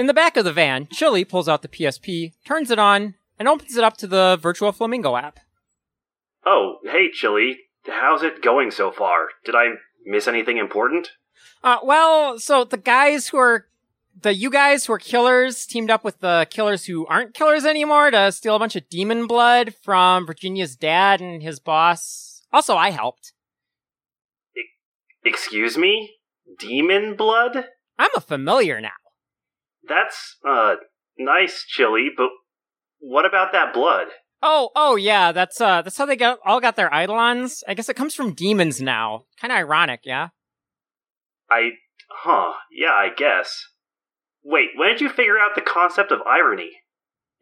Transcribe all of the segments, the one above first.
In the back of the van, Chili pulls out the PSP, turns it on, and opens it up to the Virtual Flamingo app. Oh, hey, Chili. How's it going so far? Did I miss anything important? Uh, well, so the guys who are the you guys who are killers teamed up with the killers who aren't killers anymore to steal a bunch of demon blood from Virginia's dad and his boss. Also, I helped. Excuse me? Demon blood? I'm a familiar now. That's, uh, nice, Chili, but what about that blood? Oh, oh yeah, that's uh that's how they got all got their eidolons. I guess it comes from demons now. Kind of ironic, yeah. I, huh, yeah, I guess. Wait, when did you figure out the concept of irony?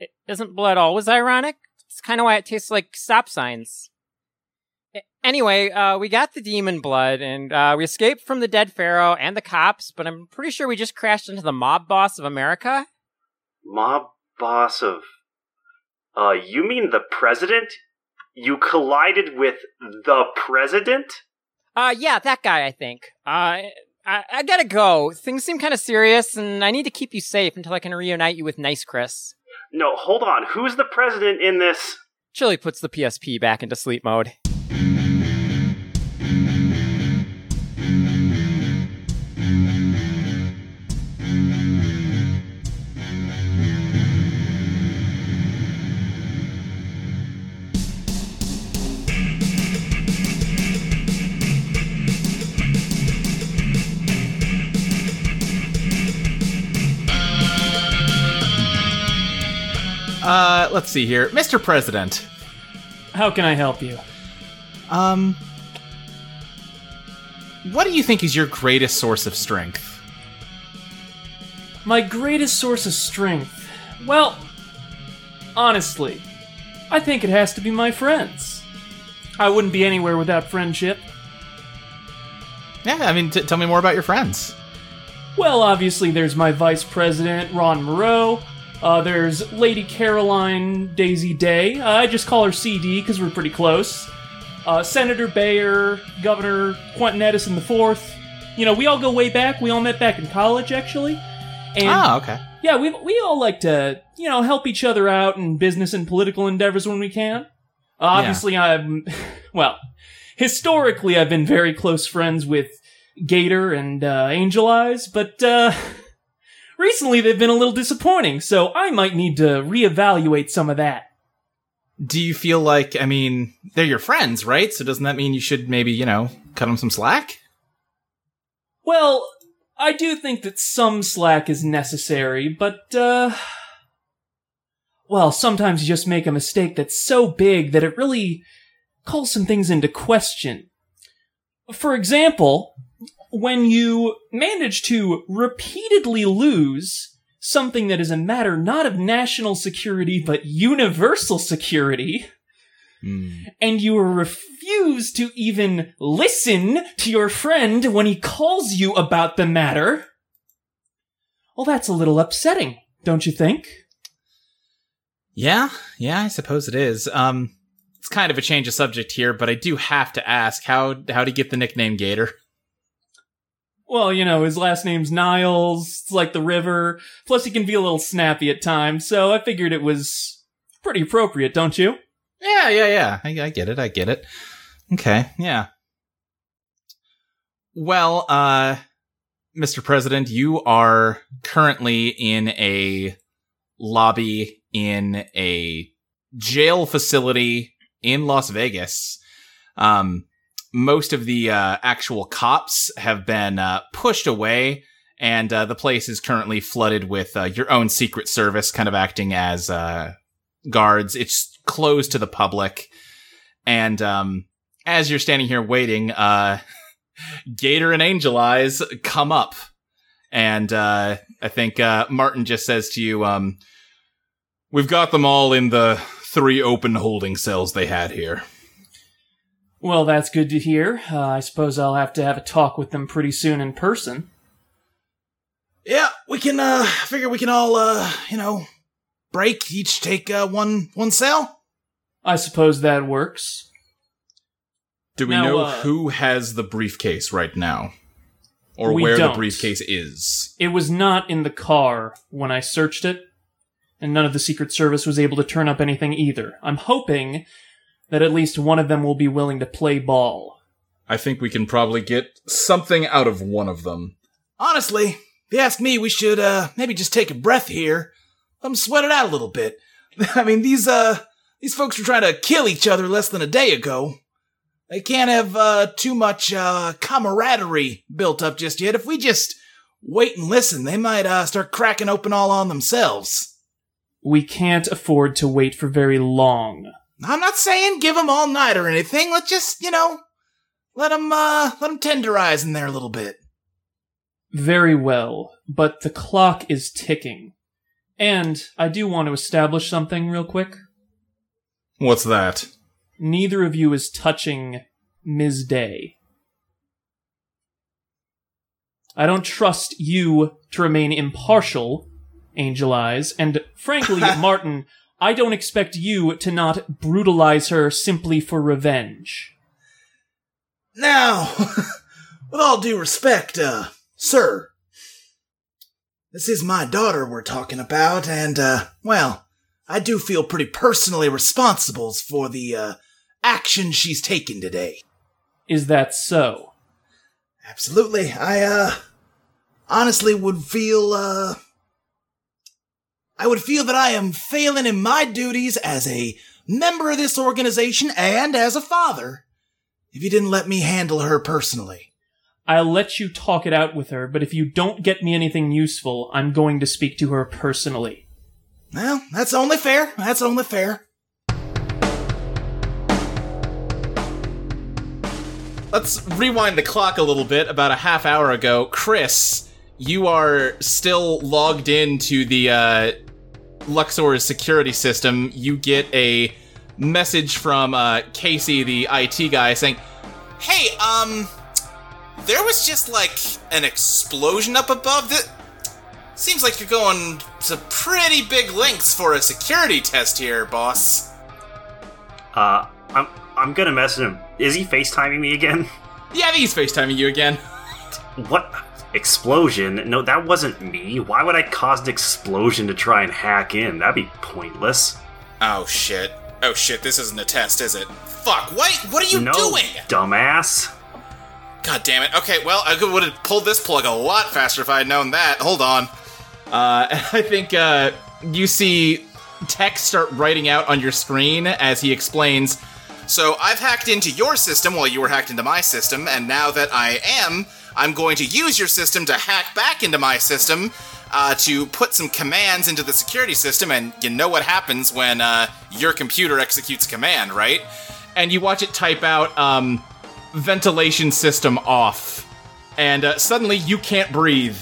is isn't blood always ironic? It's kind of why it tastes like stop signs. Anyway, uh, we got the demon blood, and uh, we escaped from the dead pharaoh and the cops. But I'm pretty sure we just crashed into the mob boss of America. Mob boss of uh, you mean the president? You collided with the president? Uh, yeah, that guy, I think. Uh, I, I gotta go. Things seem kind of serious, and I need to keep you safe until I can reunite you with Nice Chris. No, hold on. Who's the president in this? Chili puts the PSP back into sleep mode. Let's see here, Mr. President. How can I help you? Um, what do you think is your greatest source of strength? My greatest source of strength? Well, honestly, I think it has to be my friends. I wouldn't be anywhere without friendship. Yeah, I mean, t- tell me more about your friends. Well, obviously, there's my vice president, Ron Moreau. Uh, there's Lady Caroline Daisy Day. Uh, I just call her CD because we're pretty close. Uh, Senator Bayer, Governor Quentin Edison IV. You know, we all go way back. We all met back in college, actually. And oh, okay. yeah, we we all like to you know help each other out in business and political endeavors when we can. Uh, obviously, I'm well. Historically, I've been very close friends with Gator and uh, Angel Eyes, but uh, recently they've been a little disappointing, so I might need to reevaluate some of that. Do you feel like, I mean, they're your friends, right? So doesn't that mean you should maybe, you know, cut them some slack? Well, I do think that some slack is necessary, but, uh. Well, sometimes you just make a mistake that's so big that it really calls some things into question. For example, when you manage to repeatedly lose something that is a matter not of national security but universal security, and you refuse to even listen to your friend when he calls you about the matter, well, that's a little upsetting, don't you think? Yeah, yeah, I suppose it is. Um, it's kind of a change of subject here, but I do have to ask how how to get the nickname Gator. Well, you know, his last name's Niles. It's like the river. Plus, he can be a little snappy at times, so I figured it was pretty appropriate, don't you? Yeah, yeah, yeah. I, I get it. I get it. Okay, yeah. Well, uh, Mr. President, you are currently in a lobby in a jail facility in Las Vegas. Um, most of the uh, actual cops have been uh, pushed away, and uh, the place is currently flooded with uh, your own Secret Service kind of acting as uh, guards. It's closed to the public, and um, as you're standing here waiting, uh, Gator and Angel Eyes come up, and I think Martin just says to you, um, "We've got them all in the three open holding cells they had here." Well, that's good to hear. Uh, I suppose I'll have to have a talk with them pretty soon in person. Yeah, we can, uh, figure we can all, uh, you know, break, each take, uh, one, one cell? I suppose that works. Do we Now, know uh, who has the briefcase right now? or We where don't. the briefcase is. It was not in the car when I searched it, and none of the Secret Service was able to turn up anything either. I'm hoping that at least one of them will be willing to play ball. I think we can probably get something out of one of them. Honestly, if you ask me, we should uh maybe just take a breath here. Let them sweat it out a little bit. I mean, these uh these folks were trying to kill each other less than a day ago. They can't have uh too much uh camaraderie built up just yet. If we just wait and listen, they might uh start cracking open all on themselves. We can't afford to wait for very long. I'm not saying give them all night or anything. Let's just, you know, let them uh let them tenderize in there a little bit. Very well, but the clock is ticking. And I do want to establish something real quick. What's that? Neither of you is touching Ms. Day. I don't trust you to remain impartial, Angel Eyes, and frankly, Martin, I don't expect you to not brutalize her simply for revenge. Now, with all due respect, uh, sir, this is my daughter we're talking about, and, uh, well, I do feel pretty personally responsible for the, uh, action she's taken today. Is that so? Absolutely. I, uh, honestly would feel, uh, I would feel that I am failing in my duties as a member of this organization and as a father if you didn't let me handle her personally. I'll let you talk it out with her, but if you don't get me anything useful, I'm going to speak to her personally. Well, that's only fair. That's only fair. Let's rewind the clock a little bit. About a half hour ago, Chris, you are still logged into the uh, Luxor's security system. You get a message from uh, Casey, the IT guy, saying, Hey, um, there was just like an explosion up above. That seems like you're going to pretty big lengths for a security test here, boss. Uh, I'm I'm gonna message him. Is he FaceTiming me again? "Yeah, he's FaceTiming you again." What explosion? No, that wasn't me. Why would I cause an explosion to try and hack in? That'd be pointless. Oh shit! Oh shit! This isn't a test, is it? Fuck! What? What are you no, doing? dumbass. God damn it! Okay, well, I would have pulled this plug a lot faster if I had known that. Hold on. Uh, I think uh, you see text start writing out on your screen as he explains. So I've hacked into your system while you were hacked into my system, and now that I am, I'm going to use your system to hack back into my system uh, to put some commands into the security system, and you know what happens when uh, your computer executes a command, right? and you watch it type out um, ventilation system off, and uh, suddenly you can't breathe.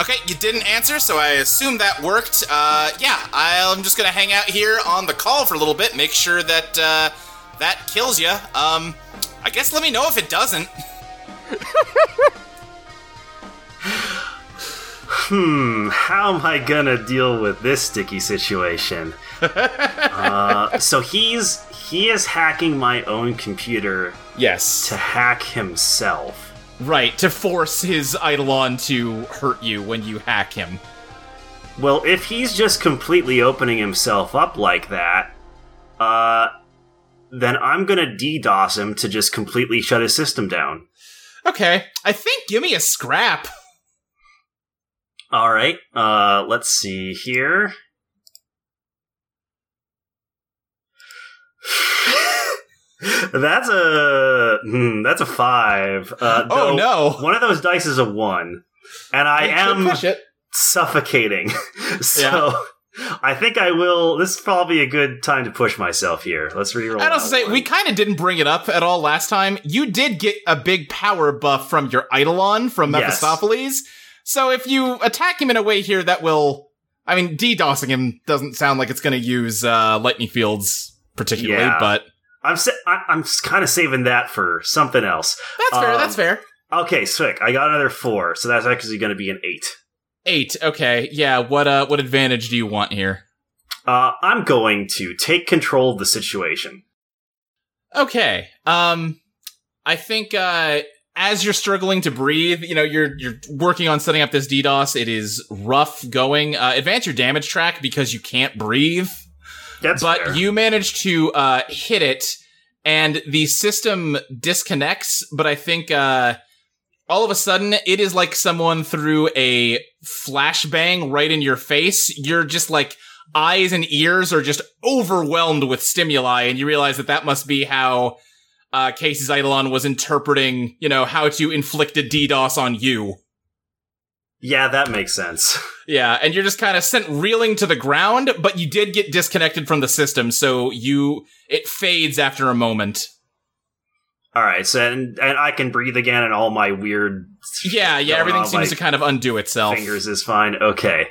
Okay, you didn't answer, so I assume that worked. Uh, yeah, I'm just gonna hang out here on the call for a little bit, make sure that uh, that kills you. Um, I guess let me know if it doesn't. Hmm, how am I gonna deal with this sticky situation? uh, so he's he is hacking my own computer Yes, to hack himself. right to force his Eidolon to hurt you when you hack him. Well, if he's just completely opening himself up like that, uh, then I'm gonna DDoS him to just completely shut his system down. Okay, I think give me a scrap. All right, uh, let's see here. that's a hmm, that's a five. Uh, Oh, no. One of those dice is a one, and I should am suffocating. so I think I will. This is probably a good time to push myself here. Let's reroll. I'd also that say one. we kind of didn't bring it up at all last time. You did get a big power buff from your Eidolon from Yes. Mephistopheles. So if you attack him in a way here that will, I mean, DDoSing him doesn't sound like it's going to use uh, lightning fields particularly, Yeah. but I'm sa- I- I'm kind of saving that for something else. that's fair. Um, that's fair. Okay, sick. I got another four, so that's actually going to be an eight. Eight. Okay. Yeah. What uh? What advantage do you want here? Uh, I'm going to take control of the situation. Okay. Um, I think uh, as you're struggling to breathe, you know, you're you're working on setting up this DDoS. It is rough going. Uh, advance your damage track because you can't breathe. That's but fair. you manage to uh, hit it, and the system disconnects. But I think uh, all of a sudden, it is like someone threw a flashbang right in your face. You're just like eyes and ears are just overwhelmed with stimuli, and you realize that that must be how uh, Casey's Eidolon was interpreting, you know, how to inflict a DDoS on you. yeah, that makes sense. Yeah, and you're just kind of sent reeling to the ground, but you did get disconnected from the system, so you it fades after a moment. All right, so and, and I can breathe again, and all my weird Yeah, yeah, everything on, seems like, to kind of undo itself. fingers is fine. Okay.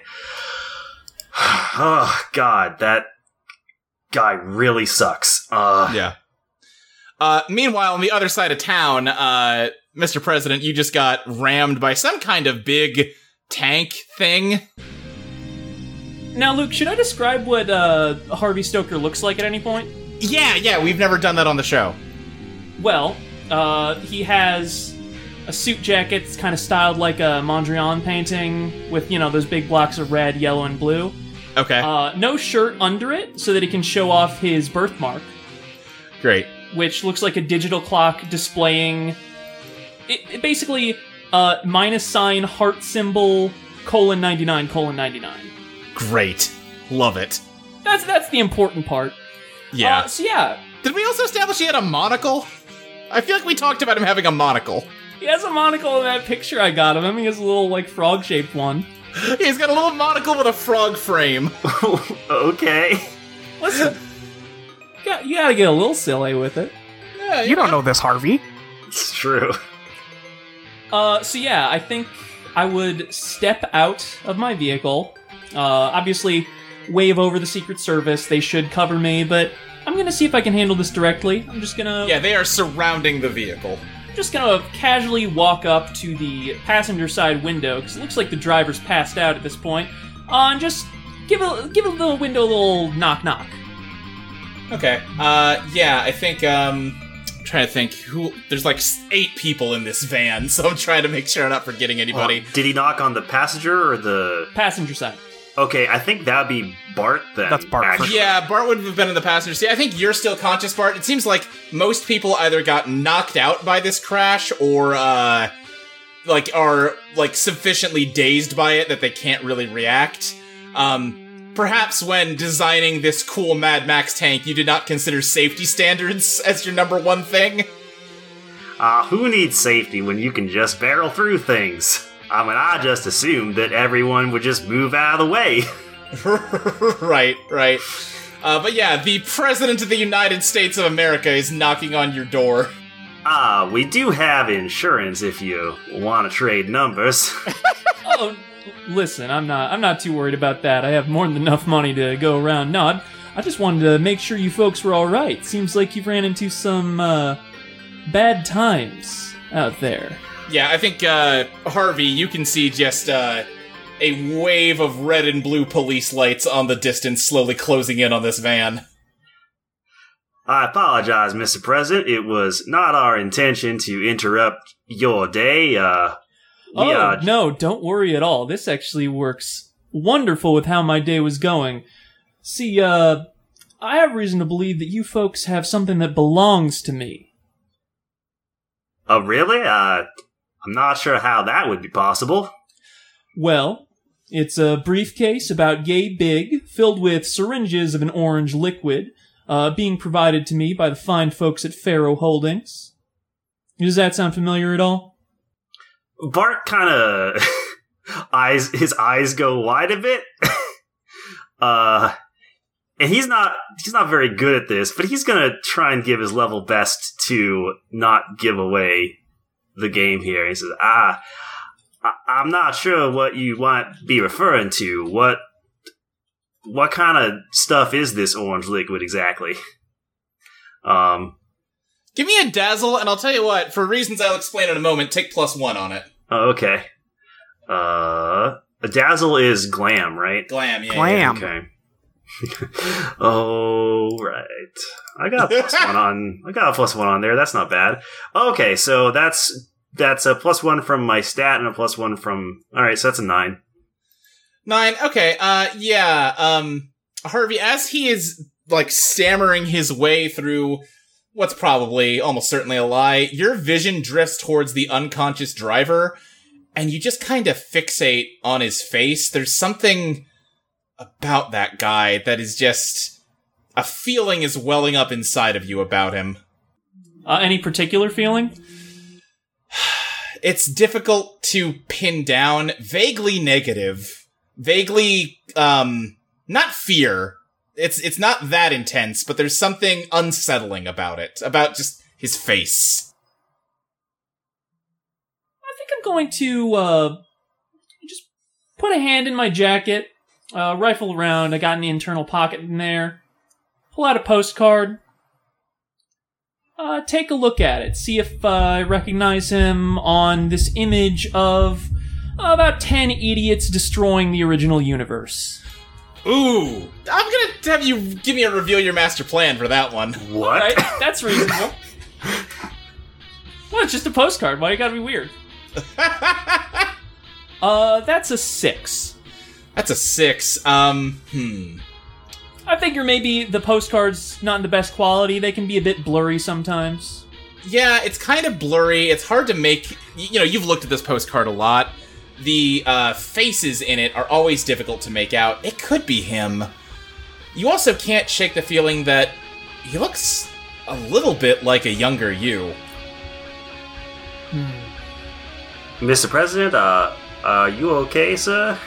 oh God, that guy really sucks. Uh, Yeah. Uh, meanwhile, on the other side of town, uh, Mr. President, you just got rammed by some kind of big tank thing. Now, Luke, should I describe what uh, Harvey Stoker looks like at any point? Yeah, yeah, we've never done that on the show. Well, uh, he has a suit jacket that's kind of styled like a Mondrian painting with, you know, those big blocks of red, yellow, and blue. Okay, Uh, no shirt under it so that he can show off his birthmark, great. which looks like a digital clock displaying. It, it basically, uh, minus sign, heart symbol, colon 99, colon 99. Great. Love it. That's, that's the important part. Yeah. Uh, so, yeah, Did we also establish he had a monocle? I feel like we talked about him having a monocle. he has a monocle in that picture I got of him. He has a little, like, frog shaped one. He's got a little monocle with a frog frame. okay. Listen, you, got, you gotta get a little silly with it. Yeah, You don't know this, Harvey. It's true. Uh, so yeah, I think I would step out of my vehicle. Uh, obviously, wave over the Secret Service. They should cover me, but I'm gonna see if I can handle this directly. I'm just gonna, Yeah, they are surrounding the vehicle. I'm just gonna casually walk up to the passenger side window because it looks like the driver's passed out at this point. Uh, and just give a give a little window a little knock knock. Okay. Uh, yeah, I think, um, I'm trying to think who, there's like eight people in this van, so I'm trying to make sure I'm not forgetting anybody. Uh, did he knock on the passenger or the? Passenger side. Okay, I think that'd be Bart then. That's Bart for actually. Yeah, Bart would have been in the passenger seat. I think you're still conscious, Bart. It seems like most people either got knocked out by this crash or, uh, like are like sufficiently dazed by it that they can't really react. Um, perhaps when designing this cool Mad Max tank, you did not consider safety standards as your number one thing. Uh, who needs safety when you can just barrel through things? I mean, I just assumed that everyone would just move out of the way. right, right. Uh, but yeah, the President of the United States of America is knocking on your door. Ah, we do have insurance if you want to trade numbers. oh, listen, I'm not. I'm not too worried about that. I have more than enough money to go around. No, I, I just wanted to make sure you folks were all right. Seems like you've ran into some uh, bad times out there. Yeah, I think uh, Harvey, you can see just uh, a wave of red and blue police lights on the distance, slowly closing in on this van. I apologize, Mr. President. It was not our intention to interrupt your day. Uh, we oh are no, don't worry at all. This actually works wonderful with how my day was going. See, uh, I have reason to believe that you folks have something that belongs to me. Oh, really? Uh, I'm not sure how that would be possible. Well, it's a briefcase about yay big, filled with syringes of an orange liquid, uh, being provided to me by the fine folks at Faro Holdings. Does that sound familiar at all? Bart kind of eyes his eyes go wide a bit. uh, and he's not he's not very good at this, but he's gonna try and give his level best to not give away the game here. He says, "Ah, I- I'm not sure what you might be referring to. What what kind of stuff is this orange liquid exactly?" Um. Give me a dazzle, and I'll tell you what, for reasons I'll explain in a moment, take plus one on it. Oh, okay. Uh, a dazzle is glam, right? Glam, yeah. Glam. Okay. oh right, I got a plus one on. I got a plus one on there. That's not bad. Okay, so that's that's a plus one from my stat and a plus one from. All right, so that's a nine. Nine. Okay. Uh, yeah. Um, Harvey, as he is like stammering his way through what's probably almost certainly a lie, your vision drifts towards the unconscious driver, and you just kind of fixate on his face. There's something about that guy that is just a feeling is welling up inside of you about him. Uh, any particular feeling? It's difficult to pin down, vaguely negative, vaguely um not fear. It's it's not that intense, but there's something unsettling about it, about just his face. I think I'm going to uh, just put a hand in my jacket, uh, rifle around. I got an internal pocket in there. Pull out a postcard. Uh, take a look at it. See if uh, I recognize him on this image of about 10 idiots destroying the original universe. Ooh, I'm gonna have you give me a reveal your master plan for that one. What? Right? That's reasonable. well, it's just a postcard. Why you gotta be weird? Uh, that's a six. That's a six. Um, hmm. I figure maybe the postcards not in the best quality. They can be a bit blurry sometimes. Yeah, it's kind of blurry. It's hard to make. You know, you've looked at this postcard a lot. The uh, faces in it are always difficult to make out. It could be him. You also can't shake the feeling that he looks a little bit like a younger you. Hmm. Mr. President, uh, are you okay, sir?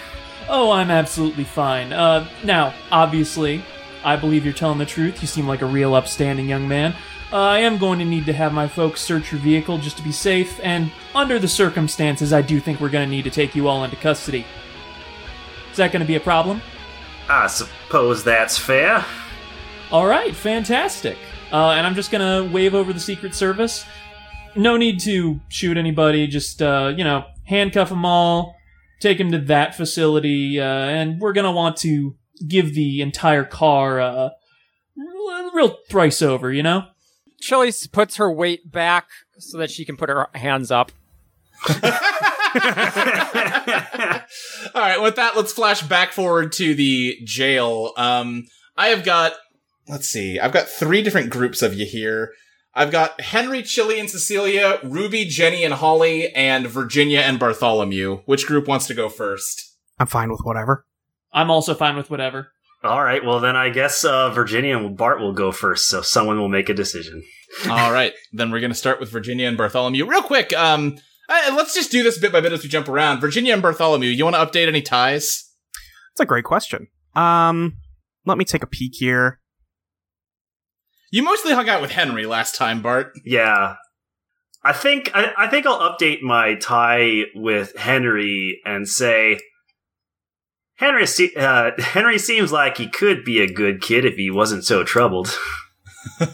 Oh, I'm absolutely fine. Uh, now, obviously, I believe you're telling the truth. You seem like a real upstanding young man. Uh, I am going to need to have my folks search your vehicle just to be safe, and under the circumstances, I do think we're going to need to take you all into custody. Is that going to be a problem? I suppose that's fair. All right, fantastic. Uh, and I'm just gonna wave over the Secret Service. No need to shoot anybody. Just uh, you know, handcuff them all, take him to that facility, uh, and we're gonna want to give the entire car uh, a real thrice over. You know. Chili puts her weight back so that she can put her hands up. All right, with that, let's flash back forward to the jail. Um, I have got, let's see, I've got three different groups of you here. I've got Henry, Chili, and Cecilia, Ruby, Jenny, and Holly, and Virginia and Bartholomew. Which group wants to go first? I'm fine with whatever. I'm also fine with whatever. All right, well then I guess uh, Virginia and Bart will go first, so someone will make a decision. All right, then we're gonna start with Virginia and Bartholomew. Real quick, um, uh, let's just do this bit by bit as we jump around. Virginia and Bartholomew, you want to update any ties? That's a great question. Um, let me take a peek here. You mostly hung out with Henry last time, Bart. Yeah, I think I, I think I'll update my tie with Henry and say Henry se- uh, Henry seems like he could be a good kid if he wasn't so troubled. oh,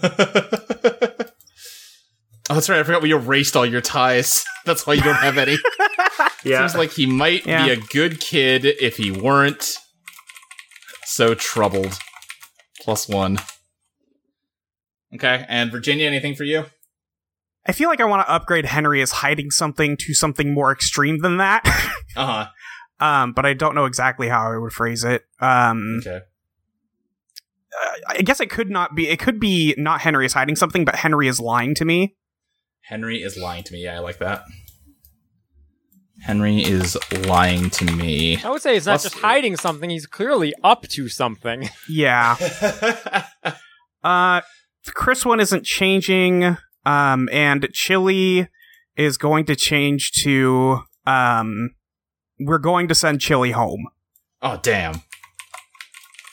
that's right. I forgot we erased all your ties. That's why you don't have any. Yeah, Seems like he might Yeah. be a good kid if he weren't so troubled. Plus one. Okay, and Virginia, anything for you? I feel like I want to upgrade Henry as hiding something to something more extreme than that. Uh huh. um, but I don't know exactly how I would phrase it. Um, Okay. I guess it could not be. It could be not Henry is hiding something, but Henry is lying to me. Henry is lying to me. Yeah, I like that. Henry is lying to me. I would say he's not Plus just hiding something; he's clearly up to something. Yeah. Uh, Chris one isn't changing. Um, and Chili is going to change to um. We're going to send Chili home. oh, damn.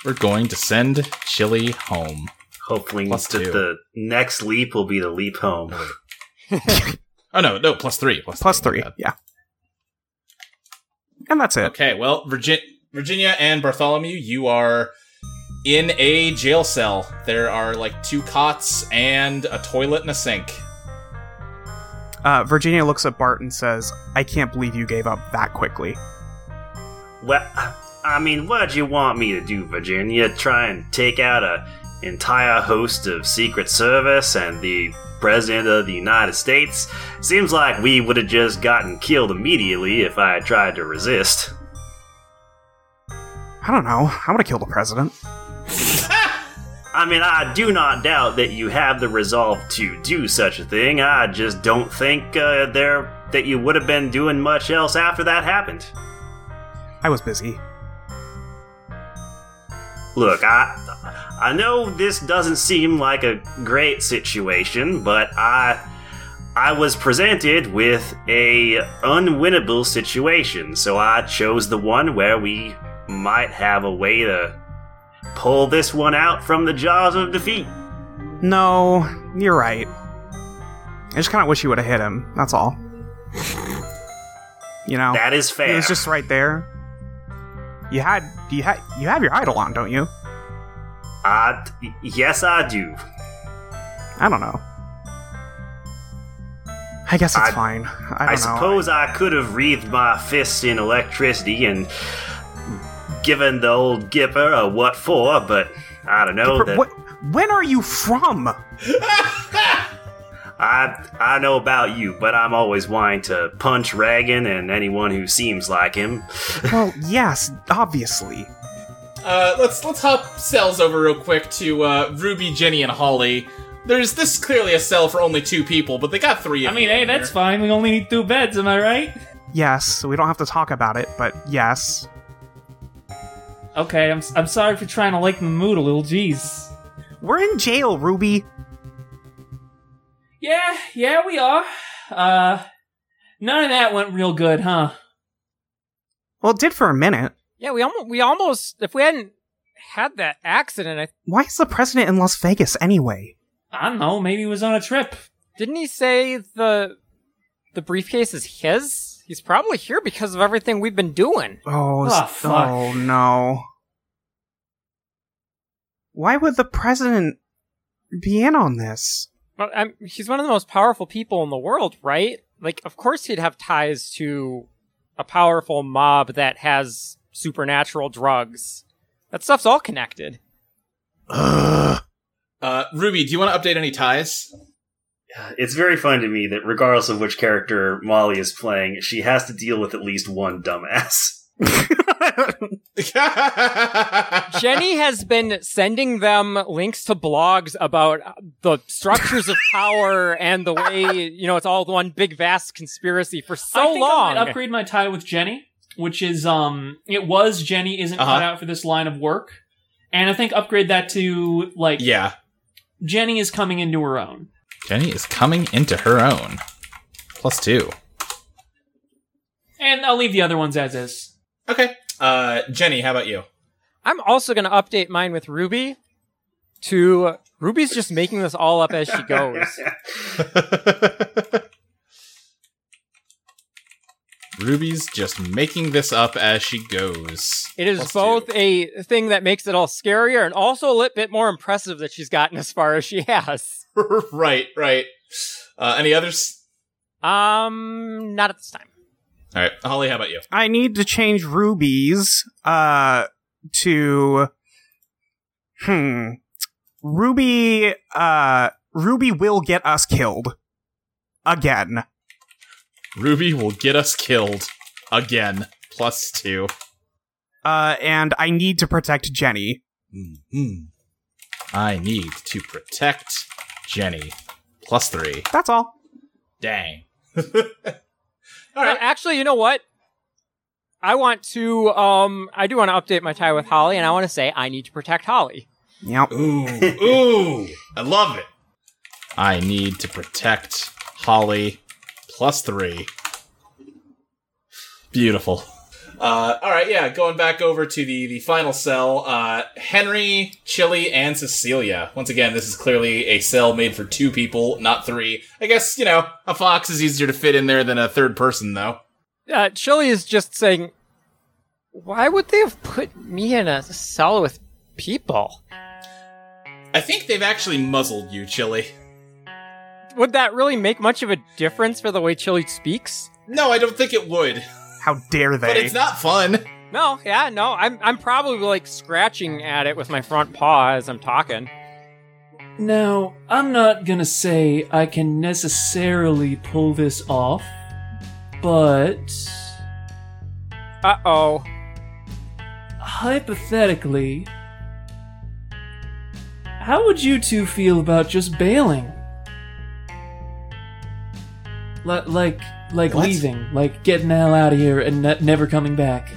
We're going to send Chili home. hopefully Plus the, two. the next leap will be the leap home. Oh, no, no, plus three. Plus, Plus three. three. Yeah. And that's it. Okay, well, Virgi- Virginia and Bartholomew, you are in a jail cell. There are like two cots and a toilet and a sink. Uh, Virginia looks at Bart and says, "I can't believe you gave up that quickly." Well, I mean, what'd you want me to do, Virginia? Try and take out a entire host of Secret Service and the President of the United States? Seems like we would have just gotten killed immediately if I had tried to resist. I don't know. I would have killed the president. I mean, I do not doubt that you have the resolve to do such a thing. I just don't think uh, there that you would have been doing much else after that happened. I was busy. Look, I I know this doesn't seem like a great situation, but I I was presented with a unwinnable situation, so I chose the one where we might have a way to pull this one out from the jaws of defeat. No, you're right. I just kind of wish you would have hit him. That's all. You know, That is fair. he was just right there. You had you had you have your Eidolon, don't you? I, yes, I do. I don't know. I guess it's I- fine. I don't I, suppose I could have wreathed my fists in electricity and given the old Gipper a what for, but I don't know. Gipper, that what, when are you from? I I know about you, but I'm always wanting to punch Reagan and anyone who seems like him. well, yes, obviously. Uh, let's let's hop cells over real quick to uh, Ruby, Jenny, and Holly. There's this is clearly a cell for only two people, but they got three. I mean, hey, that's here. fine. We only need two beds, am I right? Yes, so we don't have to talk about it, but yes. Okay, I'm I'm sorry for trying to lighten the mood a little. Jeez. We're in jail, Ruby. Yeah, yeah, we are. Uh, none of that went real good, huh? Well, it did for a minute. Yeah, we almost, we almost, if we hadn't had that accident, I Why is the president in Las Vegas anyway? I don't know. Maybe he was on a trip. didn't he say the the briefcase is his? He's probably here because of everything we've been doing. Oh, s- fuck. oh no. Why would the president be in on this? Well, I'm, he's one of the most powerful people in the world, right? Like, of course he'd have ties to a powerful mob that has supernatural drugs. That stuff's all connected. Ugh. Uh, Ruby, do you want to update any ties? It's very fun to me that regardless of which character Molly is playing, she has to deal with at least one dumbass. Jenny has been sending them links to blogs about the structures of power and the way, you know, it's all one big vast conspiracy for so I think long. I might upgrade my tie with Jenny, which is um, it was Jenny isn't Uh-huh. cut out for this line of work, and I think upgrade that to like yeah, Jenny is coming into her own. Jenny is coming into her own. Plus two. And I'll leave the other ones as is. Okay. Uh, Jenny, how about you? I'm also going to update mine with Ruby to Ruby's just making this all up as she goes. Ruby's just making this up as she goes. It is Plus both two. a thing that makes it all scarier and also a little bit more impressive that she's gotten as far as she has. right, right. Uh, any others? Um, not at this time. All right, Holly, how about you? I need to change Ruby's uh to hmm Ruby uh Ruby will get us killed again. Ruby will get us killed again. Plus two. Uh and I need to protect Jenny. hmm I need to protect Jenny. Plus three. That's all. Dang. All right. Actually, you know what? I want to, um, I do want to update my tie with Holly, and I want to say I need to protect Holly. Yep. Ooh, ooh, I love it. I need to protect Holly. Plus three. Beautiful. Uh, all right, yeah. Going back over to the the final cell. Uh, Henry, Chili, and Cecilia. Once again, this is clearly a cell made for two people, not three. I guess you know a fox is easier to fit in there than a third person, though. Uh, Chili is just saying, why would they have put me in a cell with people? I think they've actually muzzled you, Chili. Would that really make much of a difference for the way Chili speaks? No, I don't think it would. How dare they? But it's not fun. No, yeah, no. I'm I'm probably like scratching at it with my front paw as I'm talking. Now, I'm not gonna say I can necessarily pull this off, but Uh oh. hypothetically, how would you two feel about just bailing? Li- like, like What? leaving, like getting the hell out of here and ne- never coming back.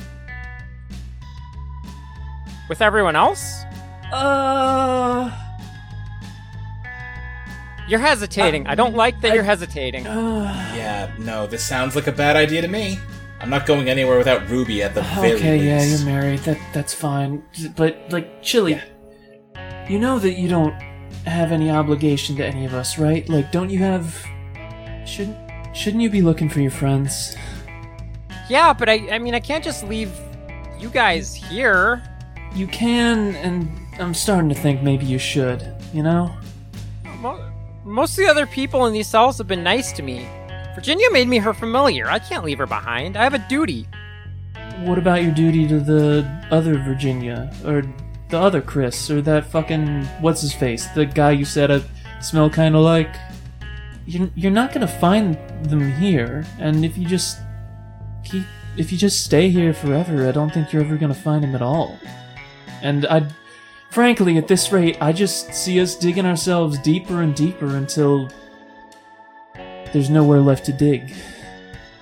With everyone else? Uh, You're hesitating. I don't like that you're hesitating. uh Yeah, no, this sounds like a bad idea to me. I'm not going anywhere without Ruby at the very okay, yeah, least. you're married. That that's fine. But like, Chili, yeah. you know that you don't have any obligation to any of us, right? Like, don't you have? Shouldn't shouldn't you be looking for your friends? Yeah, but I I mean I can't just leave you guys here. You can, and I'm starting to think maybe you should. You know? Most of the other people in these cells have been nice to me. Virginia made me her familiar. I can't leave her behind. I have a duty. What about your duty to the other Virginia or the other Chris or that fucking what's his face, the guy you said I smell kind of like? You're you're not gonna find them here, and if you just keep if you just stay here forever, I don't think you're ever gonna find him at all. And I, frankly, at this rate, I just see us digging ourselves deeper and deeper until there's nowhere left to dig.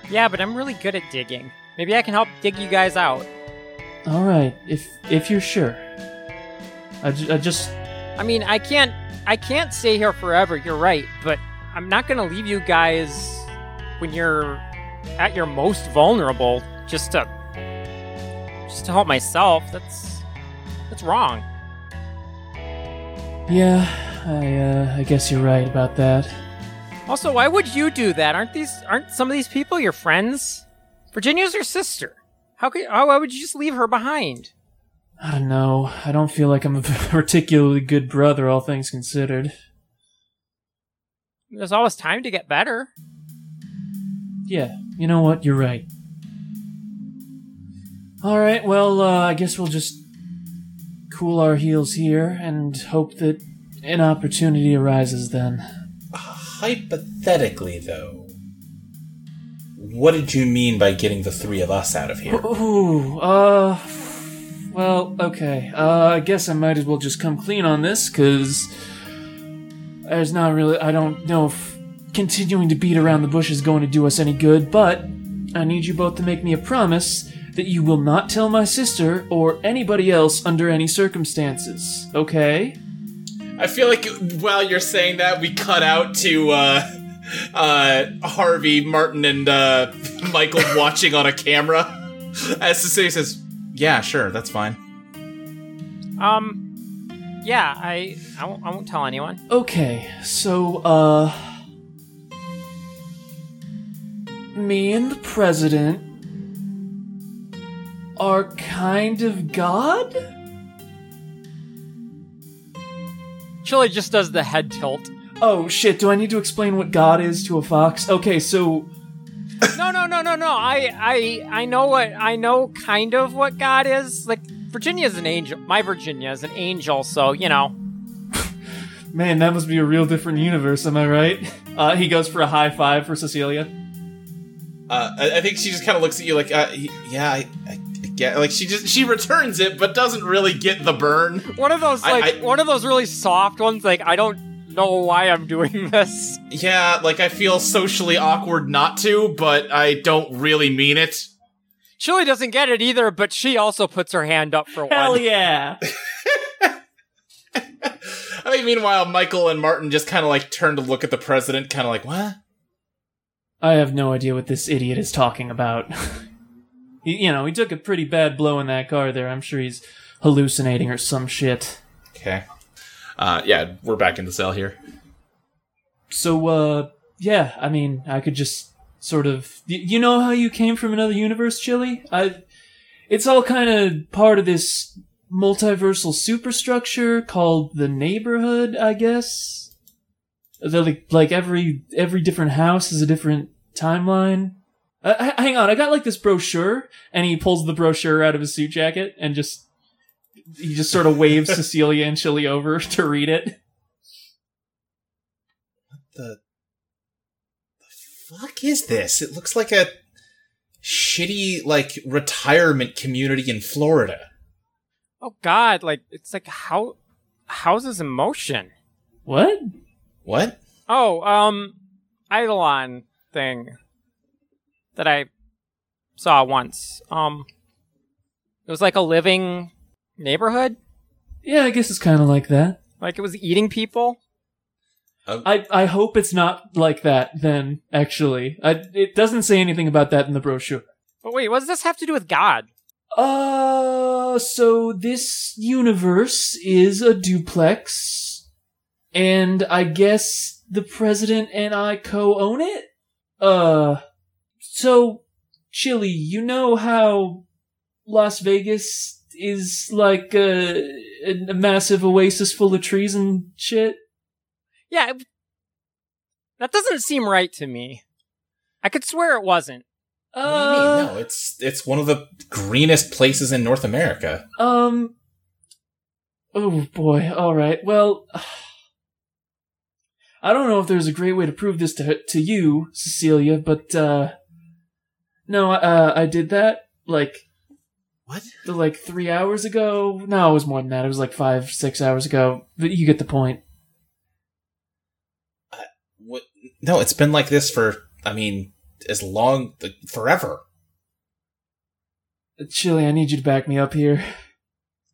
Yeah, but I'm really good at digging. Maybe I can help dig you guys out. All right, if if you're sure. I, ju- I just I mean, I can't I can't stay here forever. You're right, but I'm not going to leave you guys when you're at your most vulnerable just to just to help myself. That's that's wrong. yeah, I uh, I guess you're right about that. Also, why would you do that? Aren't these aren't some of these people your friends? Virginia's your sister. How could how, why would you just leave her behind? I don't know. I don't feel like I'm a particularly good brother, all things considered. There's always time to get better. Yeah, you know what? You're right. All right, well, uh, I guess we'll just cool our heels here and hope that an opportunity arises then. Hypothetically, though, what did you mean by getting the three of us out of here? Ooh, uh, well, okay. Uh, I guess I might as well just come clean on this, cause there's not really. I don't know if continuing to beat around the bush is going to do us any good, but I need you both to make me a promise that you will not tell my sister or anybody else under any circumstances, okay? I feel like while you're saying that, we cut out to uh, uh, Harvey, Martin, and uh, Michael watching on a camera as the city says, "Yeah, sure, that's fine." Um, yeah, I I won't, I won't tell anyone. Okay, so, uh. Me and the president are kind of God? Chili just does the head tilt. Oh shit, do I need to explain what God is to a fox? Okay, so. No, no, no, no, no. I I I know what I know kind of what God is. Like Virginia's an angel. My Virginia is an angel, so you know. Man, that must be a real different universe, am I right? Uh, he goes for a high five for Cecilia. Uh, I, I think she just kind of looks at you like, uh, y- "Yeah, I, I get." Like she just she returns it, but doesn't really get the burn. One of those I- like I- one of those really soft ones. Like I don't know why I'm doing this. Yeah, like I feel socially awkward not to, but I don't really mean it. Chili doesn't get it either, but she also puts her hand up for Hell one. Hell yeah! I mean, meanwhile, Michael and Martin just kind of like turn to look at the president, kind of like, "What?" I have no idea what this idiot is talking about. he, you know, he took a pretty bad blow in that car there. I'm sure he's hallucinating or some shit. Okay. Uh, yeah, we're back in the cell here. So, uh, yeah, I mean, I could just sort of. You know how you came from another universe, Chili? I. It's all kind of part of this multiversal superstructure called the neighborhood, I guess. The, like, like every every different house is a different timeline. Uh, hang on, I got like this brochure, and he pulls the brochure out of his suit jacket and just he just sort of waves Cecilia and Chili over to read it. The, the fuck is this? It looks like a shitty, like, retirement community in Florida. Oh God, like it's like how houses in motion. What? What? Oh, um, Eidolon thing that I saw once. Um, it was like a living neighborhood. Yeah, I guess it's kind of like that. Like it was eating people. I I hope it's not like that. Then actually, I, it doesn't say anything about that in the brochure. But wait, what does this have to do with God? Uh, so this universe is a duplex, and I guess the president and I co-own it? Uh, so, Chili, you know how Las Vegas is like a, a massive oasis full of trees and shit? Yeah, it- that doesn't seem right to me. I could swear it wasn't. What do you mean? Uh, No, it's it's one of the greenest places in North America. Um. Oh boy. All right. Well, I don't know if there's a great way to prove this to to you, Cecilia, but uh, no, uh, I did that like What? the, like three hours ago. No, it was more than that. It was like five, six hours ago. But you get the point. What? No, it's been like this for. I mean, as long like, forever. Chili, I need you to back me up here.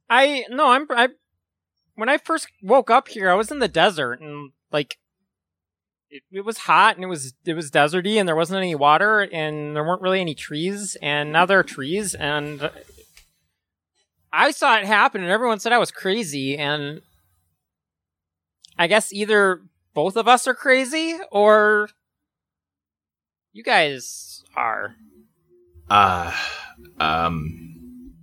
I no, I'm I. When I first woke up here, I was in the desert and like. It, it was hot and it was it was deserty and there wasn't any water and there weren't really any trees and now there are trees and I saw it happen and everyone said I was crazy and I guess either both of us are crazy or you guys are. Uh, um,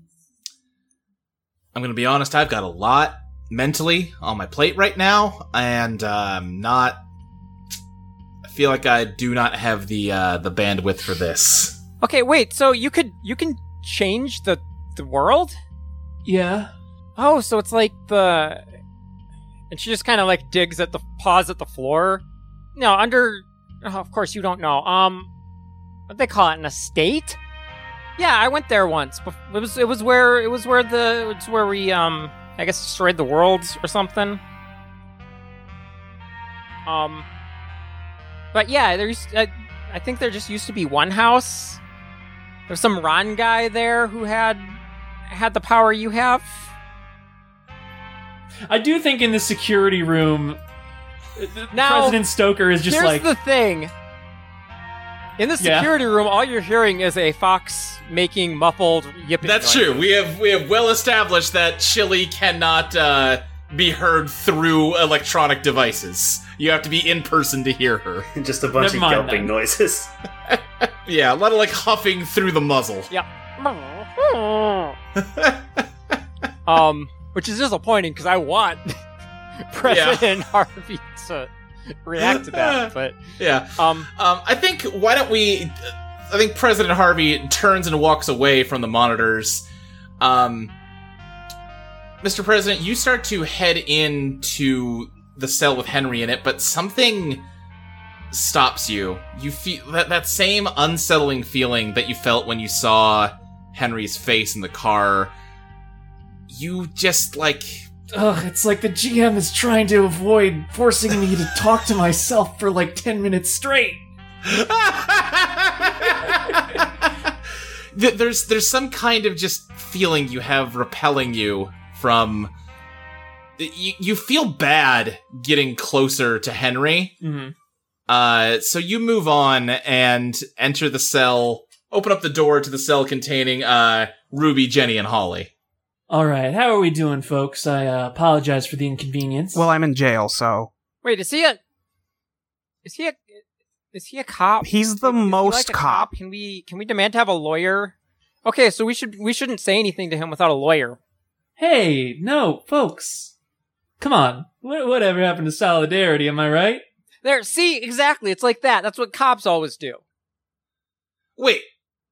I'm gonna be honest. I've got a lot mentally on my plate right now, and um, not. I feel like I do not have the uh, the bandwidth for this. Okay, wait. So you could you can change the the world? Yeah. Oh, so it's like the and she just kind of like digs at the paws at the floor. No, under oh, of course you don't know. Um what they call it an estate? Yeah, I went there once. It was it was where it was where the it's where we um I guess destroyed the worlds or something. Um But yeah, there's I, I think there just used to be one house. There's some Ron guy there who had had the power you have. I do think in the security room, Now, President Stoker is just Here's like, the thing. In the Yeah. security room, all you're hearing is a fox making muffled yipping. That's noise. true. We have we have well established that Chili cannot uh, be heard through electronic devices. You have to be in person to hear her. Just a bunch Never of mind yelping then. noises. Yeah, a lot of like huffing through the muzzle. Yeah. um, which is disappointing because I want President Harvey to react to that, but Yeah. um, Um, I think why don't we? I think President Harvey turns and walks away from the monitors. Um, Mr. President, you start to head into the cell with Henry in it, but something stops you. You feel that that same unsettling feeling that you felt when you saw Henry's face in the car. You just like ugh, it's like the GM is trying to avoid forcing me to talk to myself for like 10 minutes straight. There's there's some kind of just feeling you have repelling you from you, you feel bad getting closer to Henry. Mm-hmm. Uh so you move on and enter the cell, open up the door to the cell containing uh Ruby, Jenny and Holly. All right, how are we doing, folks? I uh, apologize for the inconvenience. Well, I'm in jail, so wait, is he a? Is he a? Is he a cop? he's the Is he most like a cop. Can we can we demand to have a lawyer? Okay, so we should we shouldn't say anything to him without a lawyer. hey, no, folks, come on. What, whatever happened to solidarity? Am I right? There, see, exactly. It's like that. That's what cops always do. Wait,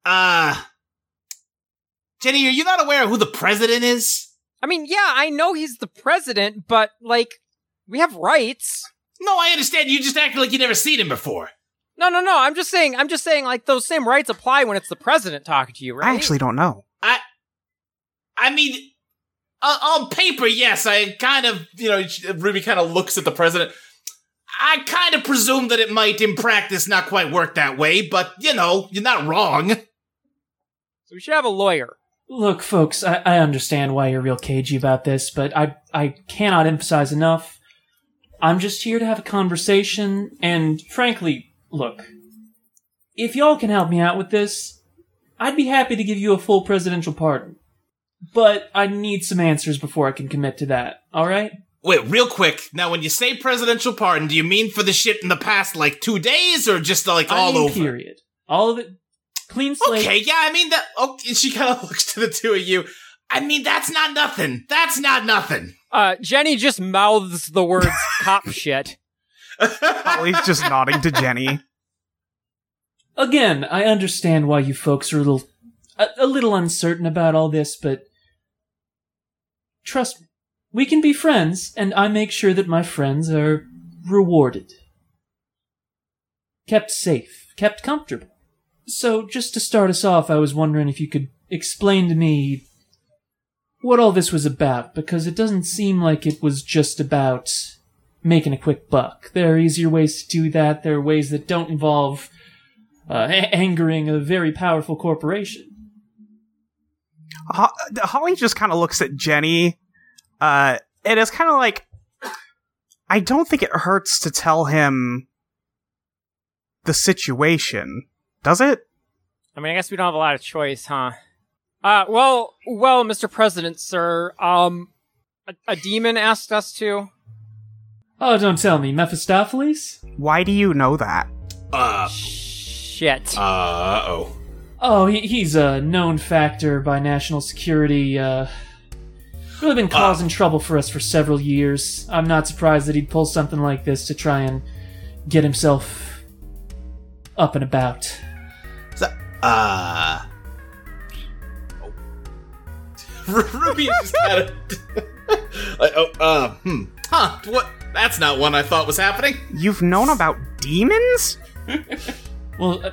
uh, Jenny, are you not aware of who the president is? I mean, yeah, I know he's the president, but like, we have rights. No, I understand. You just acted like you never seen him before. No, no, no. I'm just saying. I'm just saying. Like those same rights apply when it's the president talking to you, right? I actually don't know. I, I mean, uh, on paper, yes. I kind of, you know, Ruby kind of looks at the president. I kind of presume that it might, in practice, not quite work that way, but you know, you're not wrong. So we should have a lawyer. Look, folks, I, I understand why you're real cagey about this, but I I cannot emphasize enough. I'm just here to have a conversation, and frankly, look, if y'all can help me out with this, I'd be happy to give you a full presidential pardon. But I need some answers before I can commit to that. All right? Wait, real quick. Now, when you say presidential pardon, do you mean for the shit in the past, like two days, or just like I all mean, over? Period. All of it. Clean slate. Okay, yeah, I mean that. Okay, she kind of looks to the two of you. I mean, that's not nothing. That's not nothing. Uh, Jenny just mouths the words "cop shit." Holly's just nodding to Jenny. Again, I understand why you folks are a little, a, a little uncertain about all this, but trust me, we can be friends, and I make sure that my friends are rewarded, kept safe, kept comfortable. So, just to start us off, I was wondering if you could explain to me what all this was about, because it doesn't seem like it was just about making a quick buck. There are easier ways to do that. There are ways that don't involve uh, a- angering a very powerful corporation. Ho- Holly just kind of looks at Jenny, uh, and it's kind of like, I don't think it hurts to tell him the situation, does it? I mean, I guess we don't have a lot of choice, huh? Uh, well, well, Mr. President, sir, um, a, a demon asked us to. Oh, don't tell me, Mephistopheles? Why do you know that? Uh, Shit. uh oh. Oh, he, he's a known factor by national security. Uh, really been causing trouble for us for several years. I'm not surprised that he'd pull something like this to try and get himself up and about. So, uh. oh. Ruby just kind of. like, oh, uh, hmm. Huh, what? That's not one I thought was happening. You've known about demons? Well, uh,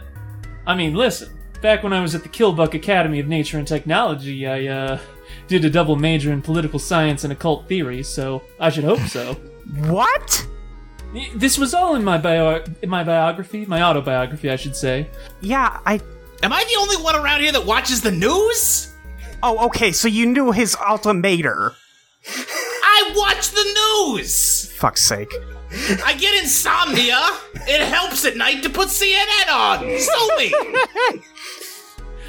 I mean, listen. Back when I was at the Killbuck Academy of Nature and Technology, I uh, did a double major in political science and occult theory, so I should hope so. What? This was all in my bio, in my biography, my autobiography, I should say. Yeah, I. Am I the only one around here that watches the news? Oh, okay, so you knew his ultimator. I watch the news! Fuck's sake. I get insomnia. It helps at night to put CNN on. So me.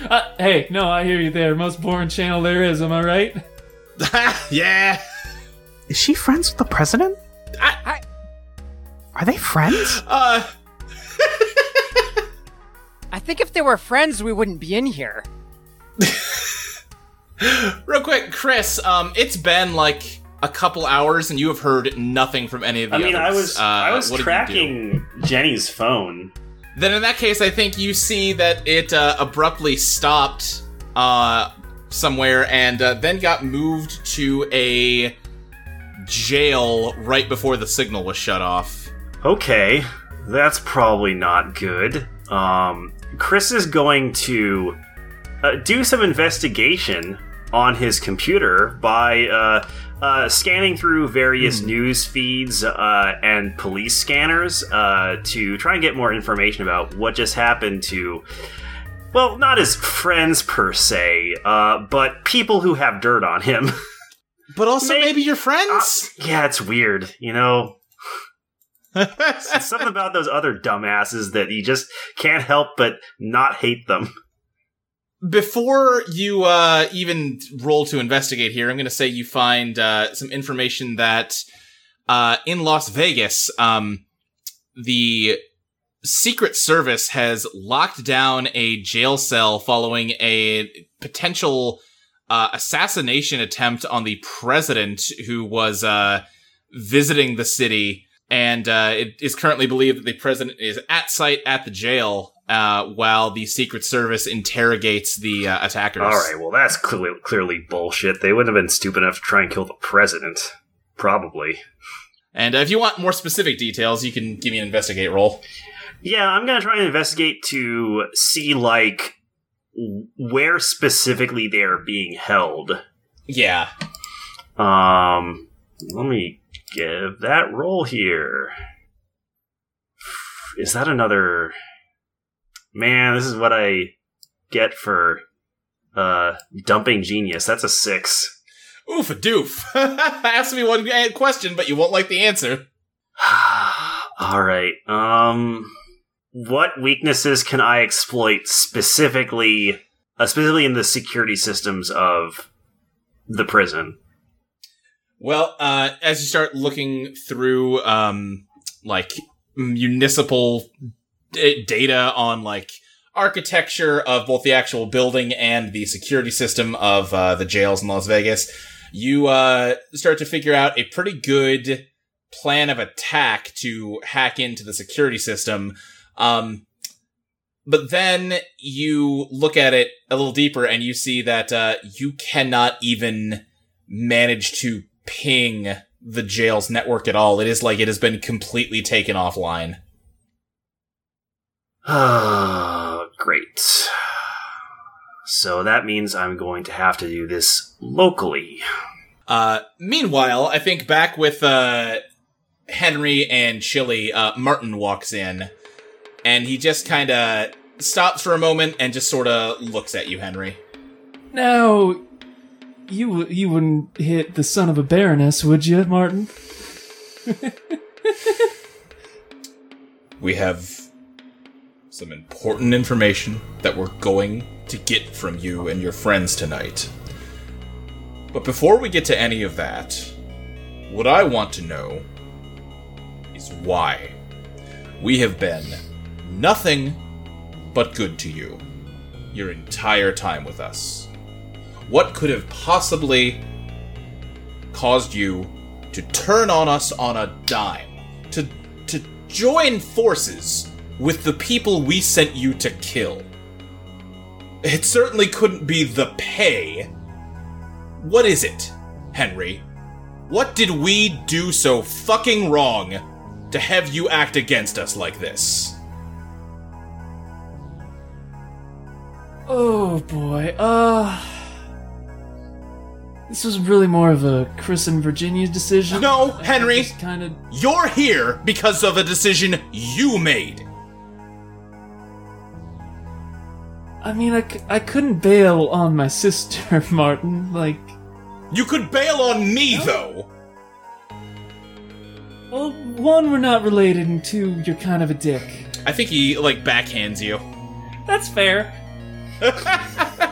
Uh, hey, no, I hear you there. Most boring channel there is. Am I right? yeah. Is she friends with the president? I, Are they friends? uh, I think if they were friends, we wouldn't be in here. Real quick, Chris, um, it's been like a couple hours and you have heard nothing from any of the I mean, I was Uh, I was what did you do? tracking Jenny's phone. Then in that case, I think you see that it uh, abruptly stopped uh, somewhere and uh, then got moved to a jail right before the signal was shut off. Okay, that's probably not good. Um, Chris is going to uh, do some investigation on his computer by uh, uh, scanning through various news feeds uh, and police scanners uh, to try and get more information about what just happened to. Well, not his friends per se, uh, but people who have dirt on him. but also Maybe- maybe, your friends. yeah, it's weird, you know. It's something about those other dumbasses that you just can't help but not hate them. Before you uh, even roll to investigate here, I'm going to say you find uh, some information that uh, in Las Vegas, um, the Secret Service has locked down a jail cell following a potential uh, assassination attempt on the president who was uh, visiting the city. And uh, it is currently believed that the president is at site at the jail. uh, while the Secret Service interrogates the uh, attackers. All right, well, that's clearly, clearly bullshit. They wouldn't have been stupid enough to try and kill the president. Probably. And uh, if you want more specific details, you can give me an investigate roll. Yeah, I'm gonna try and investigate to see, like, where specifically they're being held. Yeah. Um, let me give that roll here. Is that another? Man, this is what I get for uh dumping genius. That's a six. Oof a doof. Ask me one question, but you won't like the answer. All right. Um, what weaknesses can I exploit specifically, uh, specifically in the security systems of the prison? Well, uh, as you start looking through, um, like municipal d- data on like architecture of both the actual building and the security system of uh, the jails in Las Vegas, you uh, start to figure out a pretty good plan of attack to hack into the security system. Um, but then you look at it a little deeper and you see that uh, you cannot even manage to ping the jail's network at all. It is like it has been completely taken offline. Ah, great. So that means I'm going to have to do this locally. Uh, meanwhile, I think back with uh, Henry and Chili, uh, Martin walks in, and he just kind of stops for a moment and just sort of looks at you, Henry. Now, you you wouldn't hit the son of a baroness, would you, Martin? We have some important information that we're going to get from you and your friends tonight. But before we get to any of that, what I want to know is why we have been nothing but good to you your entire time with us. What could have possibly caused you to turn on us on a dime? To to join forces with the people we sent you to kill? It certainly couldn't be the pay. What is it, Henry? What did we do so fucking wrong to have you act against us like this? Oh boy, uh. This was really more of a Chris and Virginia decision. No, Henry. Kind of. You're here because of a decision you made. I mean, I, c- I couldn't bail on my sister, Martin. Like, You could bail on me, though. well, one, we're not related, and two, you're kind of a dick. I think he, like, backhands you. That's fair.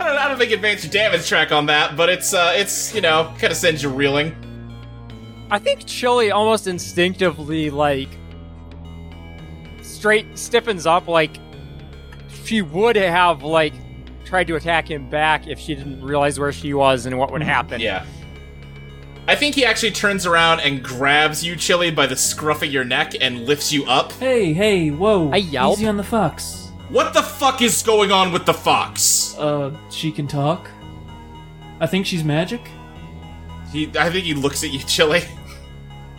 I don't, I don't think advance your damage track on that, but it's, uh, it's, you know, kind of sends you reeling. I think Chili almost instinctively like straight stiffens up like she would have like tried to attack him back if she didn't realize where she was and what would happen. Yeah. I think he actually turns around and grabs you, Chili, by the scruff of your neck and lifts you up. Hey, hey, whoa. I yelp. Easy on the fox. What the fuck is going on with the fox? Uh, she can talk. I think she's magic. He, I think he looks at you, Chili.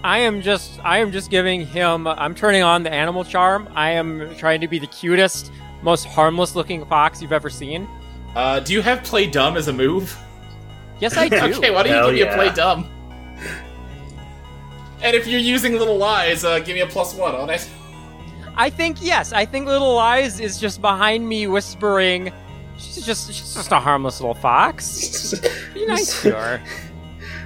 I am just I am just giving him I'm turning on the animal charm. I am trying to be the cutest, most harmless looking fox you've ever seen. Uh, do you have play dumb as a move? Yes, I do. Okay, why don't you Hell give me a play dumb? And if you're using little lies, uh, give me a plus one on it. I think yes. I think Little Lies is just behind me whispering. She's just she's just a harmless little fox. Be nice to her.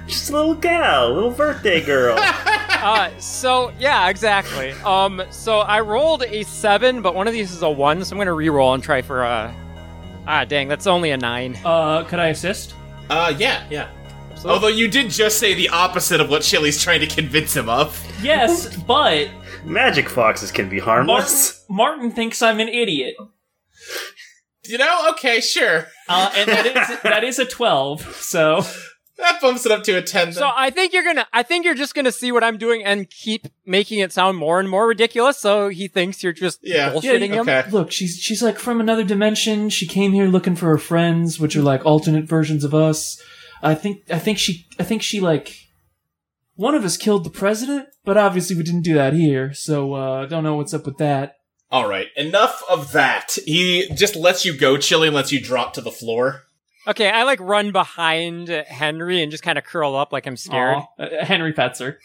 Just a little gal, little birthday girl. Uh, so yeah, exactly. Um, so I rolled a seven, but one of these is a one, so I'm gonna re-roll and try for a. Ah, dang, that's only a nine. Uh, could I assist? Uh, yeah, yeah. Although you did just say the opposite of what Chili's trying to convince him of. Yes, but Magic foxes can be Martin, harmless. Martin thinks I'm an idiot. You know? Okay, sure. Uh, and that is that is a twelve. So That bumps it up to a 10. So I think you're gonna, I think you're just gonna see what I'm doing and keep making it sound more and more ridiculous. So he thinks you're just Yeah. bullshitting him. okay. Look, she's she's like from another dimension. She came here looking for her friends, which are like alternate versions of us. I think I think she I think she like one of us killed the president, but obviously we didn't do that here. So uh, I don't know what's up with that. All right, enough of that. He just lets you go, Chili, and lets you drop to the floor. Okay, I like run behind Henry and just kind of curl up like I'm scared. Aw. Uh, Henry Petzer.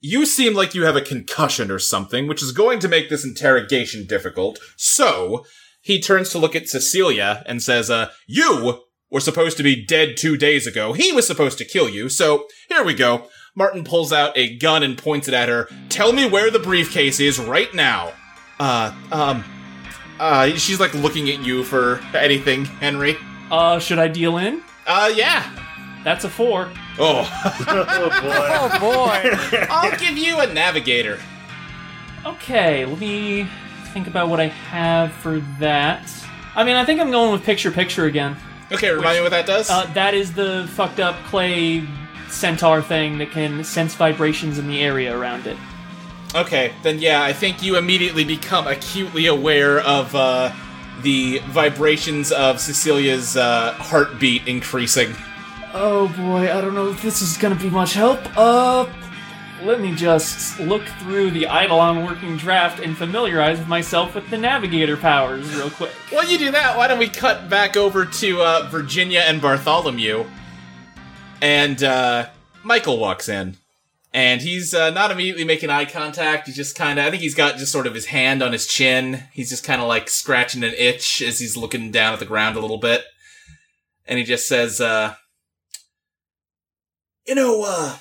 You seem like you have a concussion or something, which is going to make this interrogation difficult. So, he turns to look at Cecilia and says, uh, you were supposed to be dead two days ago. He was supposed to kill you. So, here we go. Martin pulls out a gun and points it at her. Tell me where the briefcase is right now. Uh, um, uh, she's like looking at you for anything, Henry. Uh, should I deal in? Uh, yeah. That's a four. Oh, oh boy. Oh boy! I'll give you a navigator. Okay, let me think about what I have for that. I mean, I think I'm going with picture picture again. Okay, remind me what that does. Uh, that is the fucked up clay centaur thing that can sense vibrations in the area around it. Okay, then yeah, I think you immediately become acutely aware of uh, the vibrations of Cecilia's uh, heartbeat increasing. Oh boy, I don't know if this is gonna be much help. Uh, let me just look through the Eidolon working draft and familiarize myself with the navigator powers real quick. While you do that, why don't we cut back over to uh, Virginia and Bartholomew? And uh, Michael walks in. And he's uh, not immediately making eye contact. He's just kind of, I think he's got just sort of his hand on his chin. He's just kind of like scratching an itch as he's looking down at the ground a little bit. And he just says, uh, You know, uh,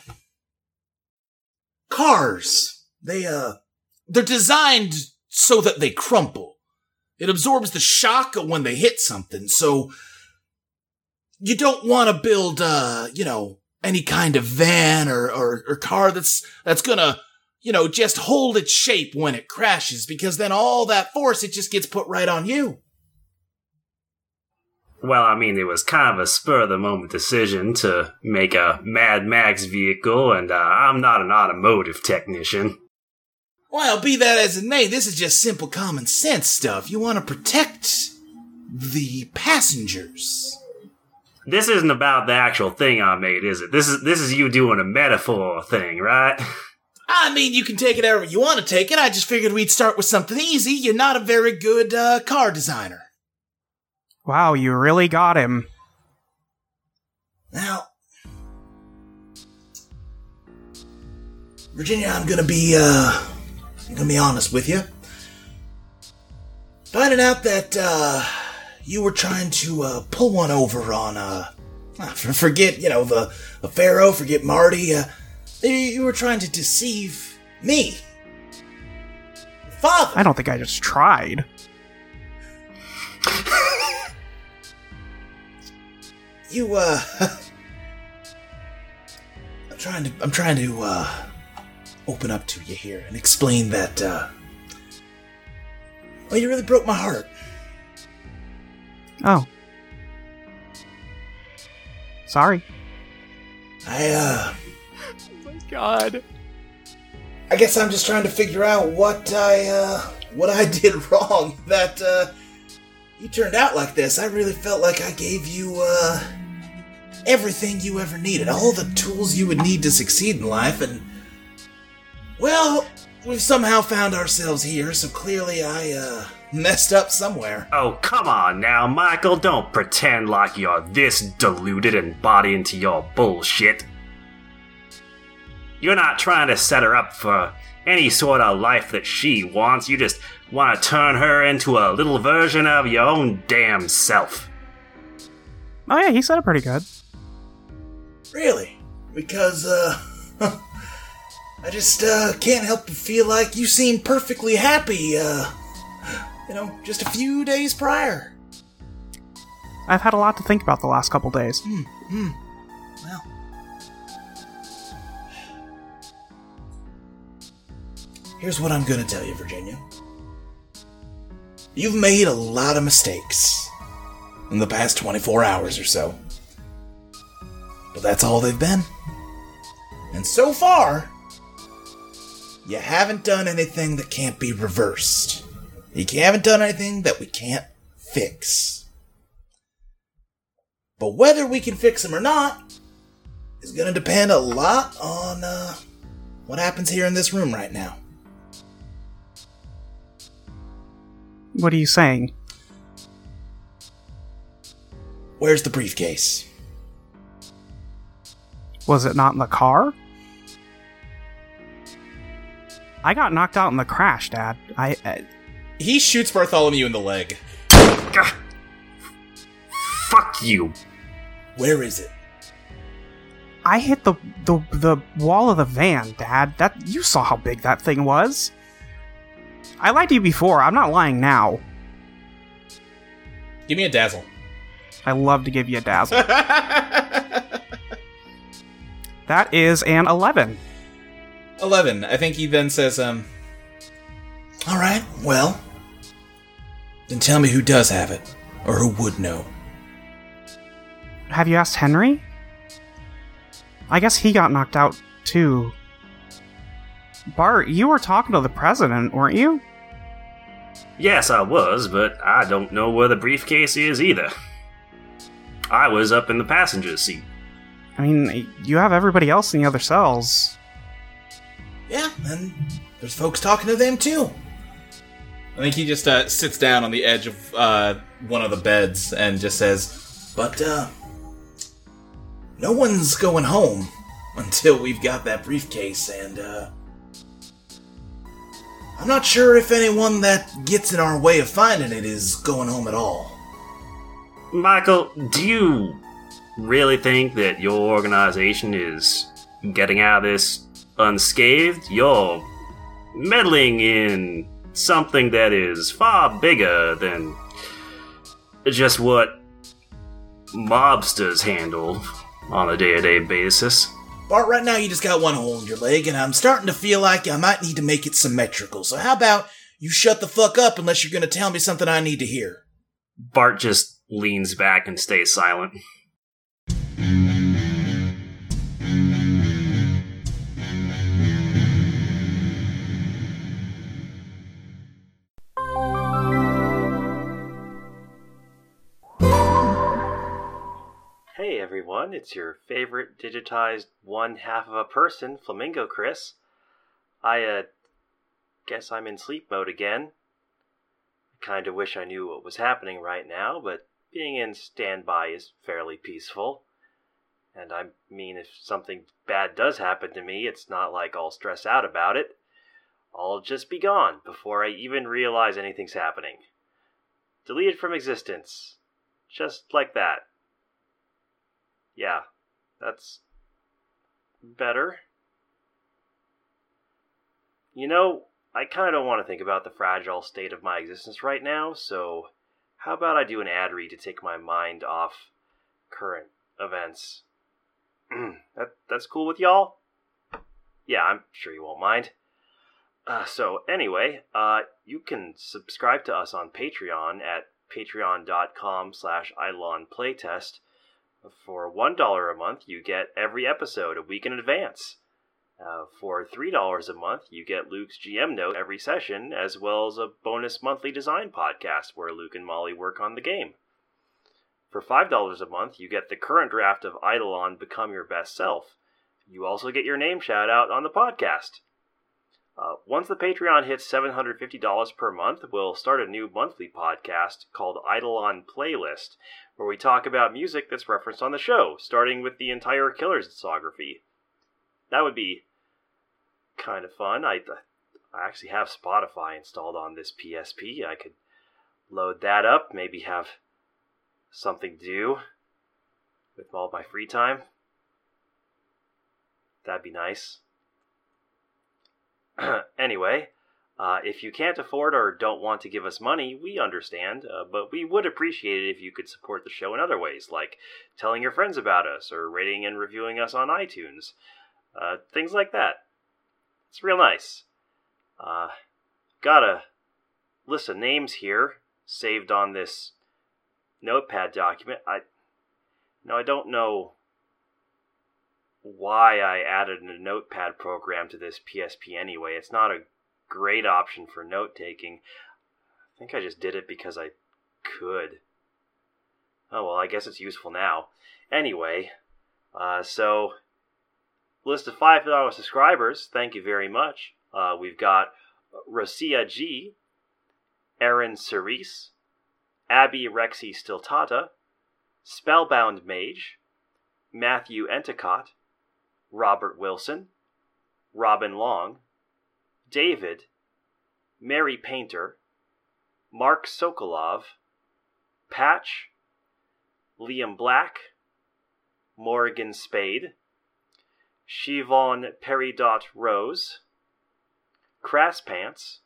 cars, they, uh, they're designed so that they crumple. It absorbs the shock when they hit something, so you don't want to build, uh, you know, any kind of van or, or, or car that's, that's gonna, you know, just hold its shape when it crashes, because then all that force, it just gets put right on you. Well, I mean, it was kind of a spur of the moment decision to make a Mad Max vehicle, and uh, I'm not an automotive technician. Well, be that as it may, this is just simple common sense stuff. You want to protect the passengers. This isn't about the actual thing I made, is it? This is this is you doing a metaphor thing, right? I mean, you can take it however you want to take it. I just figured we'd start with something easy. You're not a very good uh, car designer. Wow, you really got him. Now, Virginia, I'm gonna be uh, I'm gonna be honest with you. Finding out that uh, you were trying to uh, pull one over on uh, ah, forget you know the the Pharaoh, forget Marty. Uh, you- you were trying to deceive me, father. I don't think I just tried. you uh I'm trying to I'm trying to uh open up to you here and explain that uh well you really broke my heart. Oh. Sorry. I uh oh my God. I guess I'm just trying to figure out what I uh what I did wrong that uh you turned out like this. I really felt like I gave you uh everything you ever needed, all the tools you would need to succeed in life and well, we've somehow found ourselves here, so clearly I uh messed up somewhere. Oh, come on now, Michael. Don't pretend like you're this deluded and bought into your bullshit. You're not trying to set her up for any sort of life that she wants. You just want to turn her into a little version of your own damn self. Oh yeah, he said it pretty good. Really? Because, uh, I just, uh, can't help but feel like you seem perfectly happy, uh, you know, just a few days prior. I've had a lot to think about the last couple days. Hmm, hmm. Well. Here's what I'm gonna tell you, Virginia. You've made a lot of mistakes in the past 24 hours or so. But that's all they've been. And so far, you haven't done anything that can't be reversed. You haven't done anything that we can't fix. But whether we can fix them or not is going to depend a lot on uh, what happens here in this room right now. What are you saying? Where's the briefcase? Was it not in the car? I got knocked out in the crash, Dad. I. Uh, He shoots Bartholomew in the leg. Fuck you. Where is it? I hit the, the the wall of the van, Dad. That you saw how big that thing was. I lied to you before. I'm not lying now. Give me a dazzle. I love to give you a dazzle. that is an 11. 11. I think he then says, um, All right, well, then tell me who does have it, or who would know. Have you asked Henry? I guess he got knocked out too. Bart, you were talking to the president, weren't you? Yes, I was, but I don't know where the briefcase is either. I was up in the passenger seat. I mean, you have everybody else in the other cells. Yeah, and there's folks talking to them too. I think he just uh, sits down on the edge of uh, one of the beds and just says, But, uh, no one's going home until we've got that briefcase, and, uh, I'm not sure if anyone that gets in our way of finding it is going home at all. Michael, do you really think that your organization is getting out of this unscathed? You're meddling in something that is far bigger than just what mobsters handle on a day to day basis. Bart, right now you just got one hole in your leg, and I'm starting to feel like I might need to make it symmetrical. So how about you shut the fuck up unless you're gonna tell me something I need to hear? Bart just leans back and stays silent. Everyone, it's your favorite digitized one half of a person, Flamingo Chris. I, uh, guess I'm in sleep mode again. I kinda wish I knew what was happening right now, but being in standby is fairly peaceful. And I mean, if something bad does happen to me, it's not like I'll stress out about it. I'll just be gone before I even realize anything's happening. Deleted from existence. Just like that. Yeah, that's better. You know, I kind of don't want to think about the fragile state of my existence right now, so how about I do an ad read to take my mind off current events? that that's cool with y'all? Yeah, I'm sure you won't mind. Uh, so anyway, uh, you can subscribe to us on Patreon at patreon.com slash Playtest. For $1 a month, you get every episode a week in advance. Uh, for $3 a month, you get Luke's GM note every session, as well as a bonus monthly design podcast where Luke and Molly work on the game. For $5 a month, you get the current draft of Eidolon Become Your Best Self. You also get your name shout out on the podcast. Uh, once the Patreon hits $750 per month, we'll start a new monthly podcast called Eidolon Playlist, where we talk about music that's referenced on the show, starting with the entire Killers discography. That would be kind of fun. I, I actually have Spotify installed on this PSP. I could load that up, maybe have something to do with all my free time. That'd be nice. anyway, uh, if you can't afford or don't want to give us money, we understand, uh, but we would appreciate it if you could support the show in other ways, like telling your friends about us or rating and reviewing us on iTunes. Uh, things like that. It's real nice. Uh, got a list of names here saved on this notepad document. I no, I don't know why I added a notepad program to this PSP anyway. It's not a great option for note taking. I think I just did it because I could. Oh well, I guess it's useful now. Anyway, uh, so list of five subscribers. Thank you very much. Uh, we've got Rosia G, Aaron Cerise, Abby Rexy Stiltata, Spellbound Mage, Matthew Enticott, Robert Wilson, Robin Long, David, Mary Painter, Mark Sokolov, Patch, Liam Black, Morgan Spade, Shivon Peridot Rose, Crass Pants,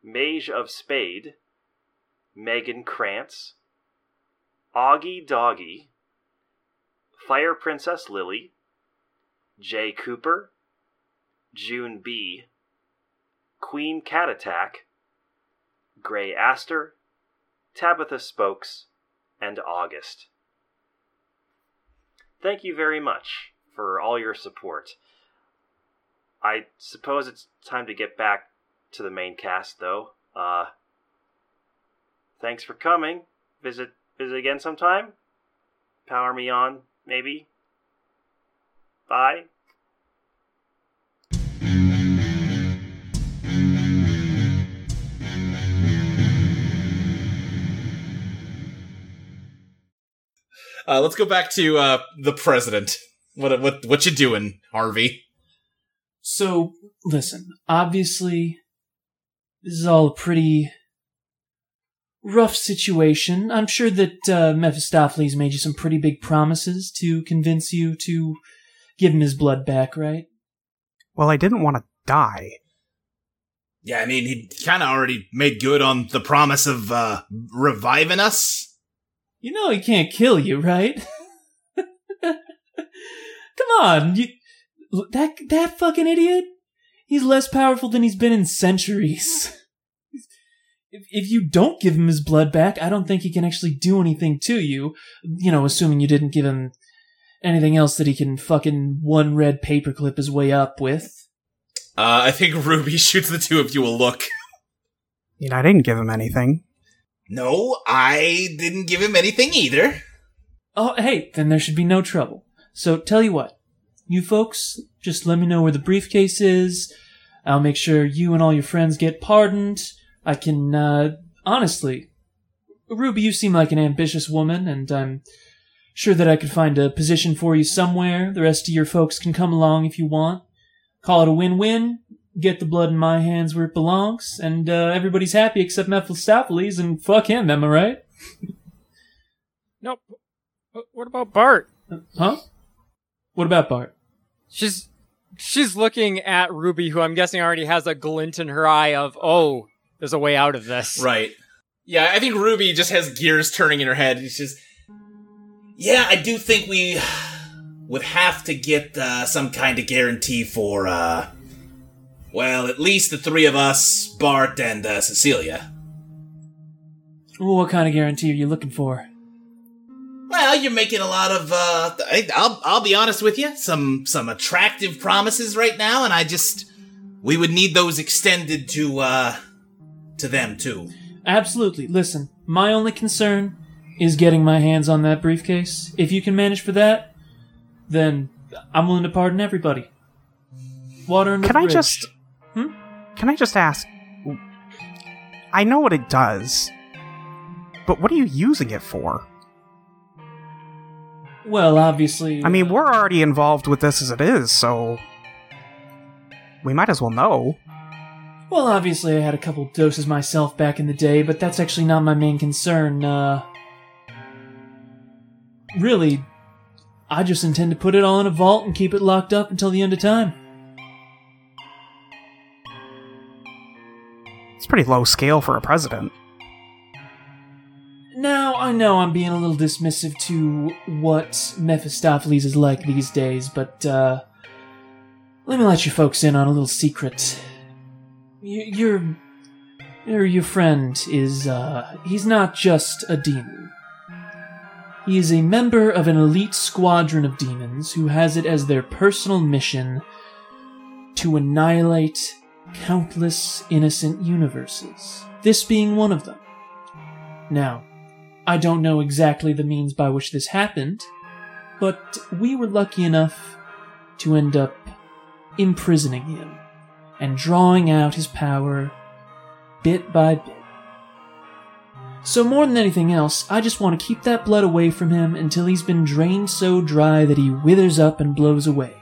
Mage of Spade, Megan Krantz, Augie Doggy, Fire Princess Lily, Jay Cooper, June B, Queen Cat Attack, Gray Aster, Tabitha Spokes, and August. Thank you very much for all your support. I suppose it's time to get back to the main cast, though. Uh, thanks for coming. Visit visit again sometime. Power me on, maybe. Bye. Uh, let's go back to uh, the president. What what what you doing, Harvey? So, listen, obviously, this is all a pretty rough situation. I'm sure that uh, Mephistopheles made you some pretty big promises to convince you to give him his blood back, right? Well, I didn't want to die. Yeah, I mean, he kind of already made good on the promise of uh, reviving us. You know he can't kill you, right? Come on, you that that fucking idiot. He's less powerful than he's been in centuries. If if you don't give him his blood back, I don't think he can actually do anything to you. You know, assuming you didn't give him anything else that he can fucking one red paperclip his way up with. Uh, I think Ruby shoots the two of you a look. You know, I didn't give him anything. No, I didn't give him anything either. Oh, hey, then there should be no trouble. So tell you what, you folks, just let me know where the briefcase is. I'll make sure you and all your friends get pardoned. I can, uh, honestly, Ruby, you seem like an ambitious woman, and I'm sure that I could find a position for you somewhere. The rest of your folks can come along if you want. Call it a win-win. Get the blood in my hands where it belongs, and uh, everybody's happy except Mephistopheles, and fuck him, am I right? Nope. But what about Bart? Huh? What about Bart? She's she's looking at Ruby, who I'm guessing already has a glint in her eye of, oh, there's a way out of this. Right. Yeah, I think Ruby just has gears turning in her head. It's just Yeah, I do think we would have to get uh, some kind of guarantee for, uh, well, at least the three of us, Bart and uh, Cecilia. What kind of guarantee are you looking for? Well, you're making a lot of. Uh, I, I'll I'll be honest with you. Some some attractive promises right now, and I just we would need those extended to uh to them too. Absolutely. Listen, my only concern is getting my hands on that briefcase. If you can manage for that, then I'm willing to pardon everybody. Water under Can the I bridge. just Hmm? Can I just ask I know what it does. But what are you using it for? Well, obviously. I mean, we're already involved with this as it is, so we might as well know. Well, obviously, I had a couple doses myself back in the day, but that's actually not my main concern. Uh, really, I just intend to put it all in a vault and keep it locked up until the end of time. It's pretty low scale for a president. Now, I know I'm being a little dismissive to what Mephistopheles is like these days, but, uh, let me let you folks in on a little secret. Y- your, your, your friend is, uh, he's not just a demon. He is a member of an elite squadron of demons who has it as their personal mission to annihilate countless innocent universes, this being one of them. Now, I don't know exactly the means by which this happened, but we were lucky enough to end up imprisoning him and drawing out his power bit by bit. So, more than anything else, I just want to keep that blood away from him until he's been drained so dry that he withers up and blows away.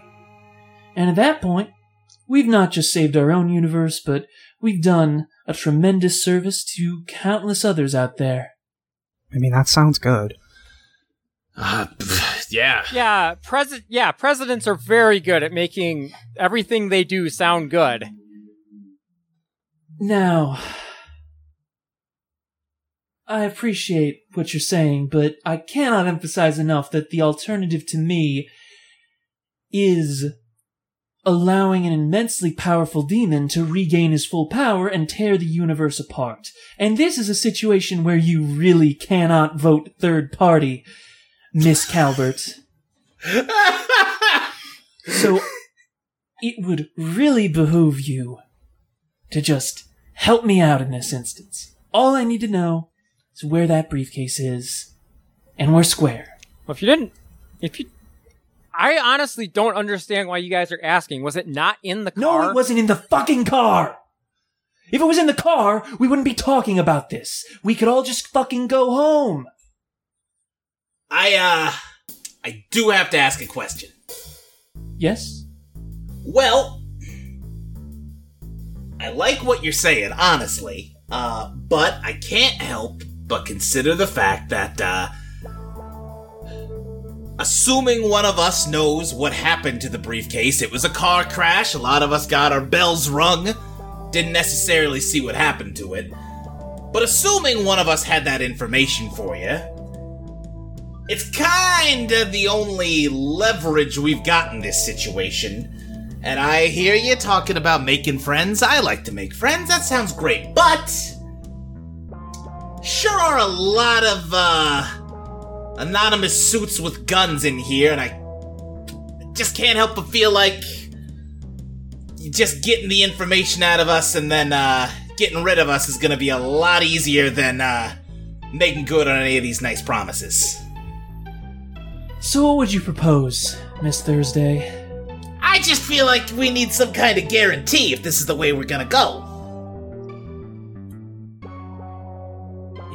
And at that point, we've not just saved our own universe, but we've done a tremendous service to countless others out there. I mean, that sounds good. Uh, yeah. Yeah, pres- yeah, presidents are very good at making everything they do sound good. Now, I appreciate what you're saying, but I cannot emphasize enough that the alternative to me is allowing an immensely powerful demon to regain his full power and tear the universe apart. And this is a situation where you really cannot vote third party, Miss Calvert. So it would really behoove you to just help me out in this instance. All I need to know is where that briefcase is, and we're square. Well, if you didn't, if you, I honestly don't understand why you guys are asking. Was it not in the car? No, it wasn't in the fucking car! If it was in the car, we wouldn't be talking about this. We could all just fucking go home. I, uh, I do have to ask a question. Yes? Well, I like what you're saying, honestly. Uh, but I can't help but consider the fact that, uh, assuming one of us knows what happened to the briefcase, it was a car crash, a lot of us got our bells rung, didn't necessarily see what happened to it. But assuming one of us had that information for you, it's kinda the only leverage we've got in this situation. And I hear you talking about making friends. I like to make friends. That sounds great. But sure are a lot of uh anonymous suits with guns in here and I just can't help but feel like just getting the information out of us and then uh getting rid of us is going to be a lot easier than uh making good on any of these nice promises. So what would you propose, Miss Thursday? I just feel like we need some kind of guarantee if this is the way we're gonna go.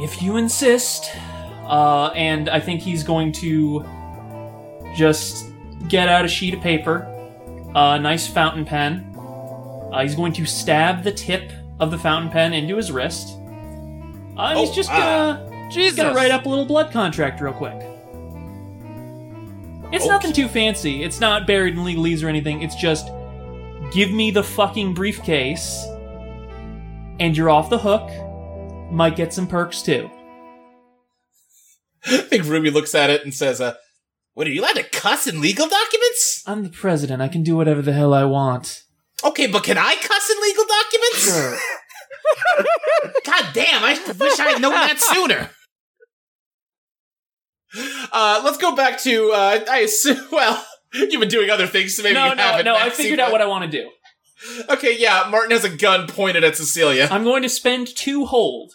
If you insist. Uh, and I think he's going to just get out a sheet of paper, a nice fountain pen. Uh, he's going to stab the tip of the fountain pen into his wrist. Uh, and he's Oh, just ah. gonna, Jesus. gonna write up a little blood contract real quick. It's nothing too fancy. It's not buried in legalese or anything. It's just give me the fucking briefcase, and you're off the hook. Might get some perks too. I think Ruby looks at it and says, uh, what, are you allowed to cuss in legal documents? I'm the president. I can do whatever the hell I want. Okay, but can I cuss in legal documents? Sure. God damn, I wish I had known that sooner. Uh, let's go back to, uh, I assume, well, you've been doing other things, so maybe no, you no, haven't. no. I Maxie, figured out what I want to do. Okay, yeah, Martin has a gun pointed at Cecilia. I'm going to spend two hold.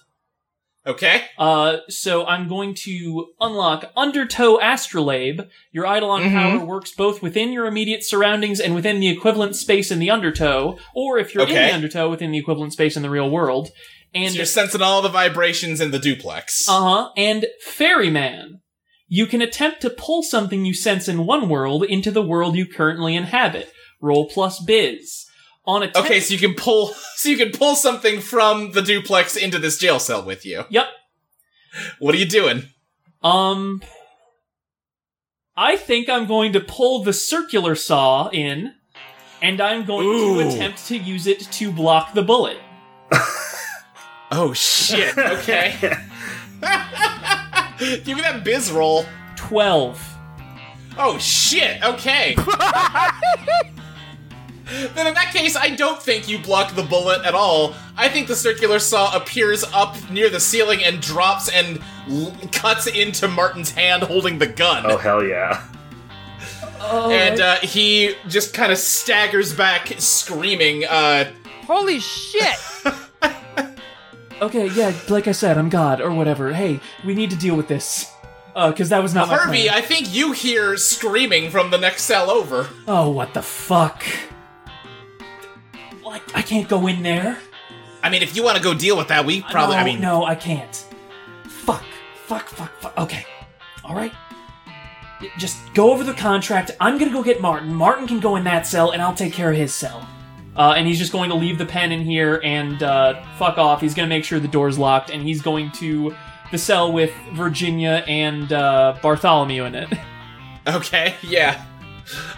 Okay. Uh, so I'm going to unlock Undertow Astrolabe. Your Eidolon Mhm. power works both within your immediate surroundings and within the equivalent space in the Undertow, or if you're in the Undertow, within the equivalent space in the real world. And so you're sensing all the vibrations in the duplex. Uh huh. And Ferryman. You can attempt to pull something you sense in one world into the world you currently inhabit. Roll plus biz. On a Okay, so you can pull so you can pull something from the duplex into this jail cell with you. Yep. What are you doing? Um. I think I'm going to pull the circular saw in, and I'm going Ooh. to attempt to use it to block the bullet. Oh shit. Okay. Give me that biz roll. 12. Oh shit. Okay. Then in that case, I don't think you block the bullet at all. I think the circular saw appears up near the ceiling and drops and l- cuts into Martin's hand holding the gun. Oh hell yeah! Oh, and uh, he just kind of staggers back, screaming. Uh, Holy shit! okay, yeah, like I said, I'm God or whatever. Hey, we need to deal with this. Uh, because that was not my Harvey. I think you hear screaming from the next cell over. Oh, what the fuck? Like, I can't go in there. I mean, if you want to go deal with that, we probably. no, I mean, no, I can't. Fuck, fuck, fuck, fuck. Okay, all right. Just go over the contract. I'm gonna go get Martin. Martin can go in that cell, and I'll take care of his cell. Uh, and he's just going to leave the pen in here and uh, fuck off. He's gonna make sure the door's locked, and he's going to the cell with Virginia and uh, Bartholomew in it. Okay, yeah.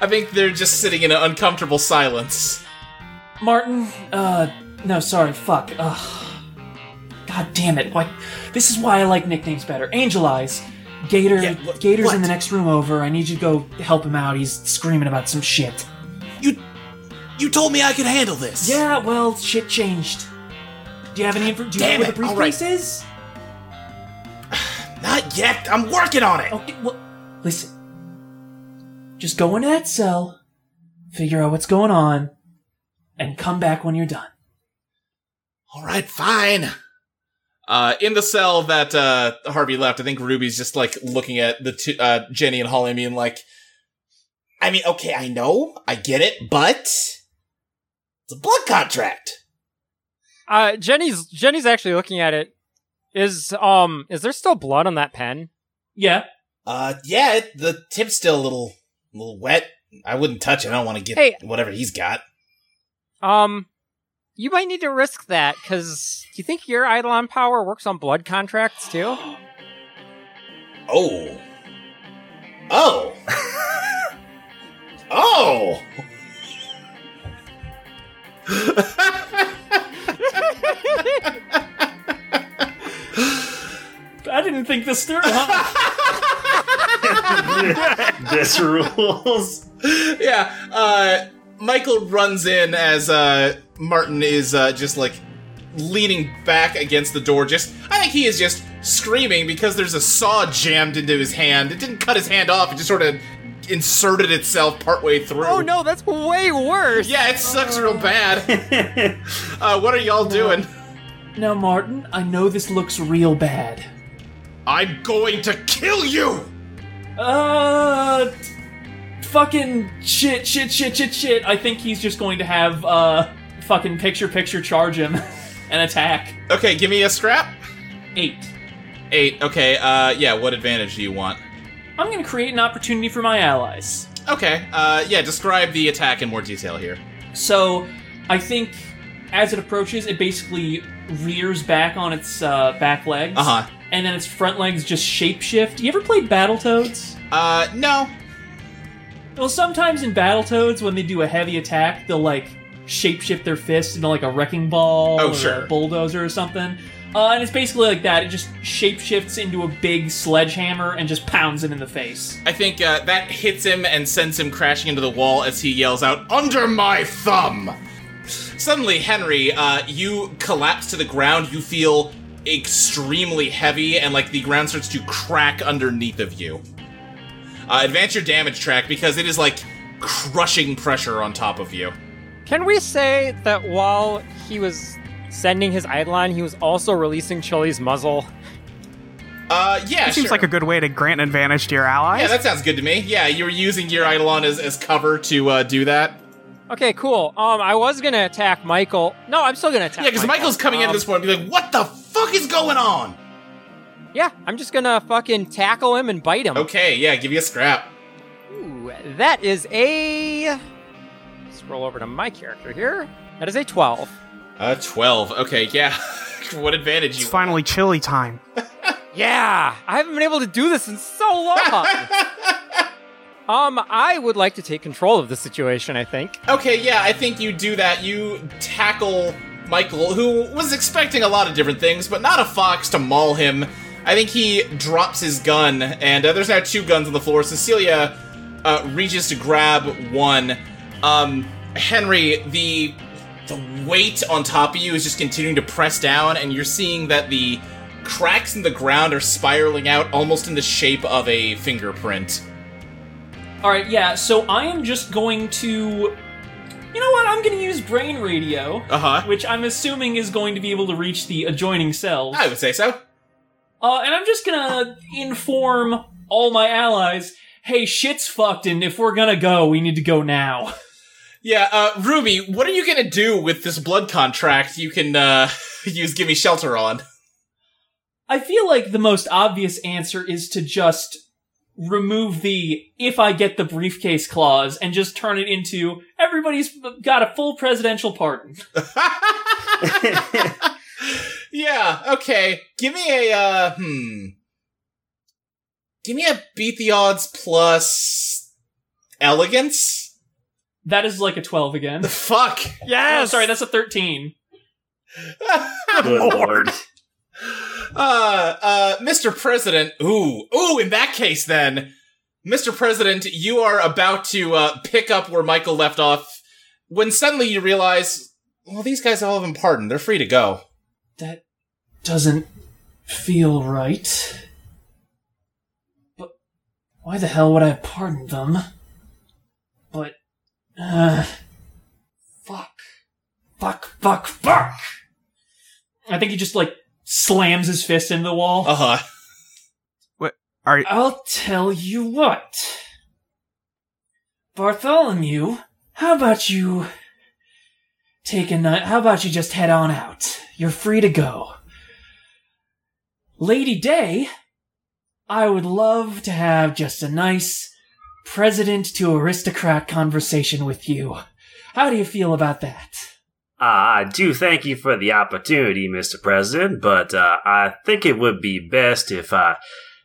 I think they're just sitting in an uncomfortable silence. Martin, uh, no, sorry, fuck. Ugh. God damn it. Why? This is why I like nicknames better. Angel Eyes. Gator, Yeah, wh- Gator's what? in the next room over. I need you to go help him out. He's screaming about some shit. You, you told me I could handle this. Yeah, well, shit changed. Do you have any info? Do you Damn know where it, the briefcase is? Not yet. I'm working on it. Okay, well, listen. Just go into that cell, figure out what's going on, and come back when you're done. All right, fine. Uh, in the cell that uh, Harvey left, I think Ruby's just like looking at the two, uh, Jenny and Holly being like, I mean, okay, I know, I get it, but it's a blood contract. Uh, Jenny's Jenny's actually looking at it. Is um is there still blood on that pen? Yeah. Uh, yeah, it, the tip's still a little, a little wet. I wouldn't touch it. I don't want to get Hey. whatever he's got. Um, you might need to risk that because do you think your Eidolon power works on blood contracts too? Oh. Oh. oh. I didn't think this through, huh? this rules. yeah, uh, Michael runs in as uh, Martin is uh, just like leaning back against the door. Just, I think he is just screaming because there's a saw jammed into his hand. It didn't cut his hand off. It just sort of inserted itself partway through. Oh no, that's way worse. Yeah, it sucks real bad. uh, what are y'all doing? now, Martin, I know this looks real bad. I'm going to kill you. Uh, fucking shit, shit, shit, shit, shit. I think he's just going to have uh, fucking picture, picture charge him and attack. Okay, give me a scrap. Eight. Eight. Okay. Uh, yeah. What advantage do you want? I'm to create an opportunity for my allies. Okay. Uh, yeah. Describe the attack in more detail here. So, I think as it approaches, it basically rears back on its uh, back legs. Uh huh. And then its front legs just shapeshift. You ever played Battletoads? Uh, no. Well, sometimes in Battletoads, when they do a heavy attack, they'll like shapeshift their fist into like a wrecking ball Oh, or sure. a bulldozer or something. Uh, and it's basically like that. It just shapeshifts into a big sledgehammer and just pounds him in the face. I think uh, that hits him and sends him crashing into the wall as he yells out, "Under my thumb!" Suddenly, Henry, uh, you collapse to the ground. You feel extremely heavy, and like the ground starts to crack underneath of you. Uh, advance your damage track because it is like crushing pressure on top of you. Can we say that while he was sending his Eidolon, he was also releasing Chili's muzzle? Uh, yeah, It seems sure. like a good way to grant an advantage to your allies. yeah, that sounds good to me. Yeah, you were using your Eidolon as, as cover to uh, do that. Okay, cool. Um, I was gonna attack Michael. No, I'm still gonna attack. Yeah, because Michael's coming Um, into this point and be like, "What the fuck is going on?" Yeah, I'm just gonna fucking tackle him and bite him. Okay, yeah, give you a scrap. Ooh, that is a. Scroll over to my character here. That is a 12. Uh, 12. Okay, yeah. what advantage It's you finally chili time. Yeah, I haven't been able to do this in so long. um, I would like to take control of the situation. I think. Okay, yeah, I think you do that. You tackle Michael, who was expecting a lot of different things, but not a fox to maul him. I think he drops his gun, and uh, there's now two guns on the floor. Cecilia uh, reaches to grab one. Um, Henry, the the weight on top of you is just continuing to press down, and you're seeing that the cracks in the ground are spiraling out almost in the shape of a fingerprint. All right, yeah. So I am just going to, you know what? I'm going to use brain radio, Uh huh. which I'm assuming is going to be able to reach the adjoining cells. I would say so. Uh, and I'm just gonna inform all my allies, hey, shit's fucked, and if we're gonna go, we need to go now. Yeah, uh, Ruby, what are you gonna do with this blood contract you can, uh, use Gimme Shelter on? I feel like the most obvious answer is to just remove the if I get the briefcase clause and just turn it into everybody's got a full presidential pardon. yeah, okay. Give me a, uh, hmm. Give me a beat the odds plus elegance? That is like a 12 again. The Fuck! Oh, sorry, that's a 13. Good lord. Uh, uh, Mr. President, ooh, ooh, in that case then, Mr. President, you are about to, uh, pick up where Michael left off when suddenly you realize, well, these guys all have been pardoned. They're free to go. That doesn't feel right. But why the hell would I have pardoned them? But, uh, fuck. Fuck, fuck, fuck! I think he just, like, slams his fist into the wall. Uh huh. What are I'll tell you what. Bartholomew, how about you take a night? How about you just head on out? You're free to go. Lady Day, I would love to have just a nice president to aristocrat conversation with you. How do you feel about that? Uh, I do thank you for the opportunity, Mr. President, but uh, I think it would be best if I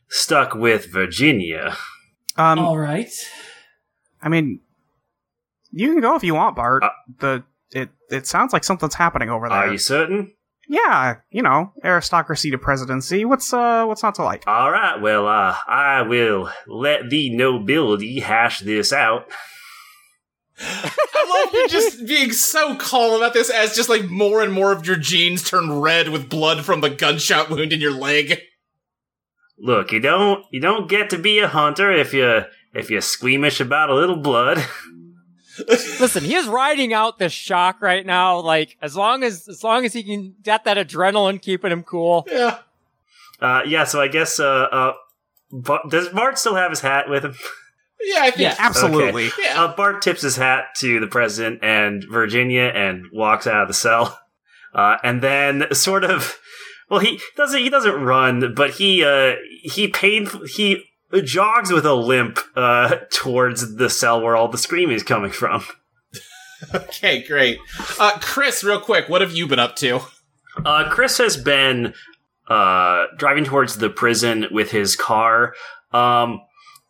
stuck with Virginia. um? All right. I mean, you can go if you want, Bart. Uh, the it it sounds like something's happening over there. Are you certain? Yeah, you know, aristocracy to presidency. What's uh, what's not to like? All right, well, uh, I will let the nobility hash this out. I love you just being so calm about this as just like more and more of your jeans turn red with blood from the gunshot wound in your leg. Look, you don't you don't get to be a hunter if you if you're squeamish about a little blood. Listen, he is riding out this shock right now. Like as long as as long as he can get that adrenaline keeping him cool. Yeah. Uh, yeah, so I guess uh, uh, Bart, does Bart still have his hat with him? Yeah, I think. Yeah. Absolutely. Yeah. Uh, Bart tips his hat to the president and Virginia and walks out of the cell. Uh, and then sort of, well, he doesn't, he doesn't run, but he, uh, he pain he jogs with a limp, uh, towards the cell where all the screaming is coming from. Okay, great. Uh, Chris, real quick, what have you been up to? Uh, Chris has been, uh, driving towards the prison with his car. Um,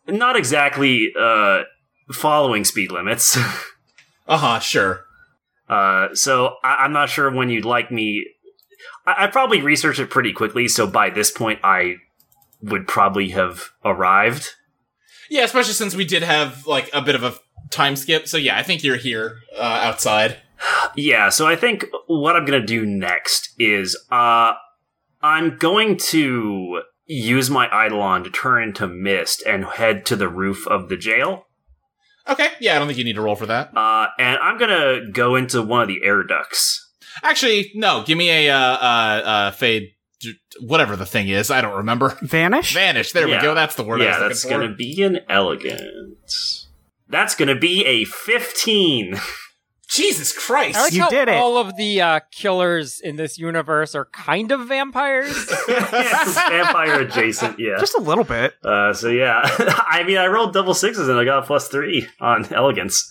not exactly, uh, following speed limits. Uh huh, sure. Uh, so I- I'm not sure when you'd like me. I-, I probably researched it pretty quickly, so by this point I would probably have arrived. Yeah, especially since we did have like a bit of a time skip. So yeah, I think you're here uh, outside. Yeah, so I think what I'm gonna do next is uh, I'm going to use my Eidolon to turn into mist and head to the roof of the jail. Okay, yeah, I don't think you need to roll for that. Uh, and I'm gonna go into one of the air ducts. Actually, no. Give me a uh, uh, uh, fade, whatever the thing is. I don't remember. Vanish. Vanish. There Yeah. we go. That's the word. I yeah, was that's gonna be an elegant. That's gonna be a 15. Jesus Christ! I like You how did it. all of the uh, killers in this universe are kind of vampires. vampire adjacent, yeah. Just a little bit. Uh, so yeah, I mean, I rolled double sixes and I got a plus three on elegance.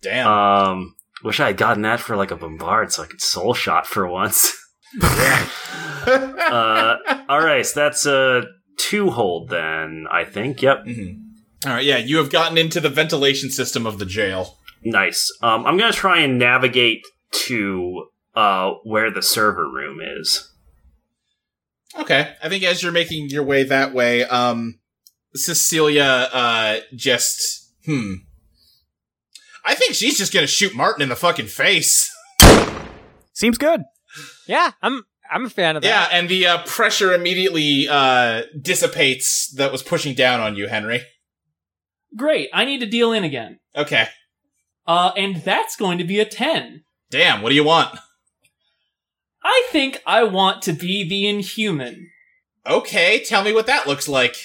Damn. Um, wish I had gotten that for like a bombard so I could soul shot for once. Uh, all right, so that's a two hold then. I think. Yep, Mhm. All right. Yeah, you have gotten into the ventilation system of the jail. nice. Um, I'm gonna try and navigate to uh where the server room is. Okay. I think as you're making your way that way, um, Cecilia, uh, just, hmm. I think she's just gonna shoot Martin in the fucking face. Seems good. Yeah, I'm I'm a fan of that. Yeah, and the uh, pressure immediately uh, dissipates that was pushing down on you, Henry. Great. I need to deal in again. Okay. Uh, and that's going to be a 10. Damn, what do you want? I think I want to be the Inhuman. Okay, tell me what that looks like.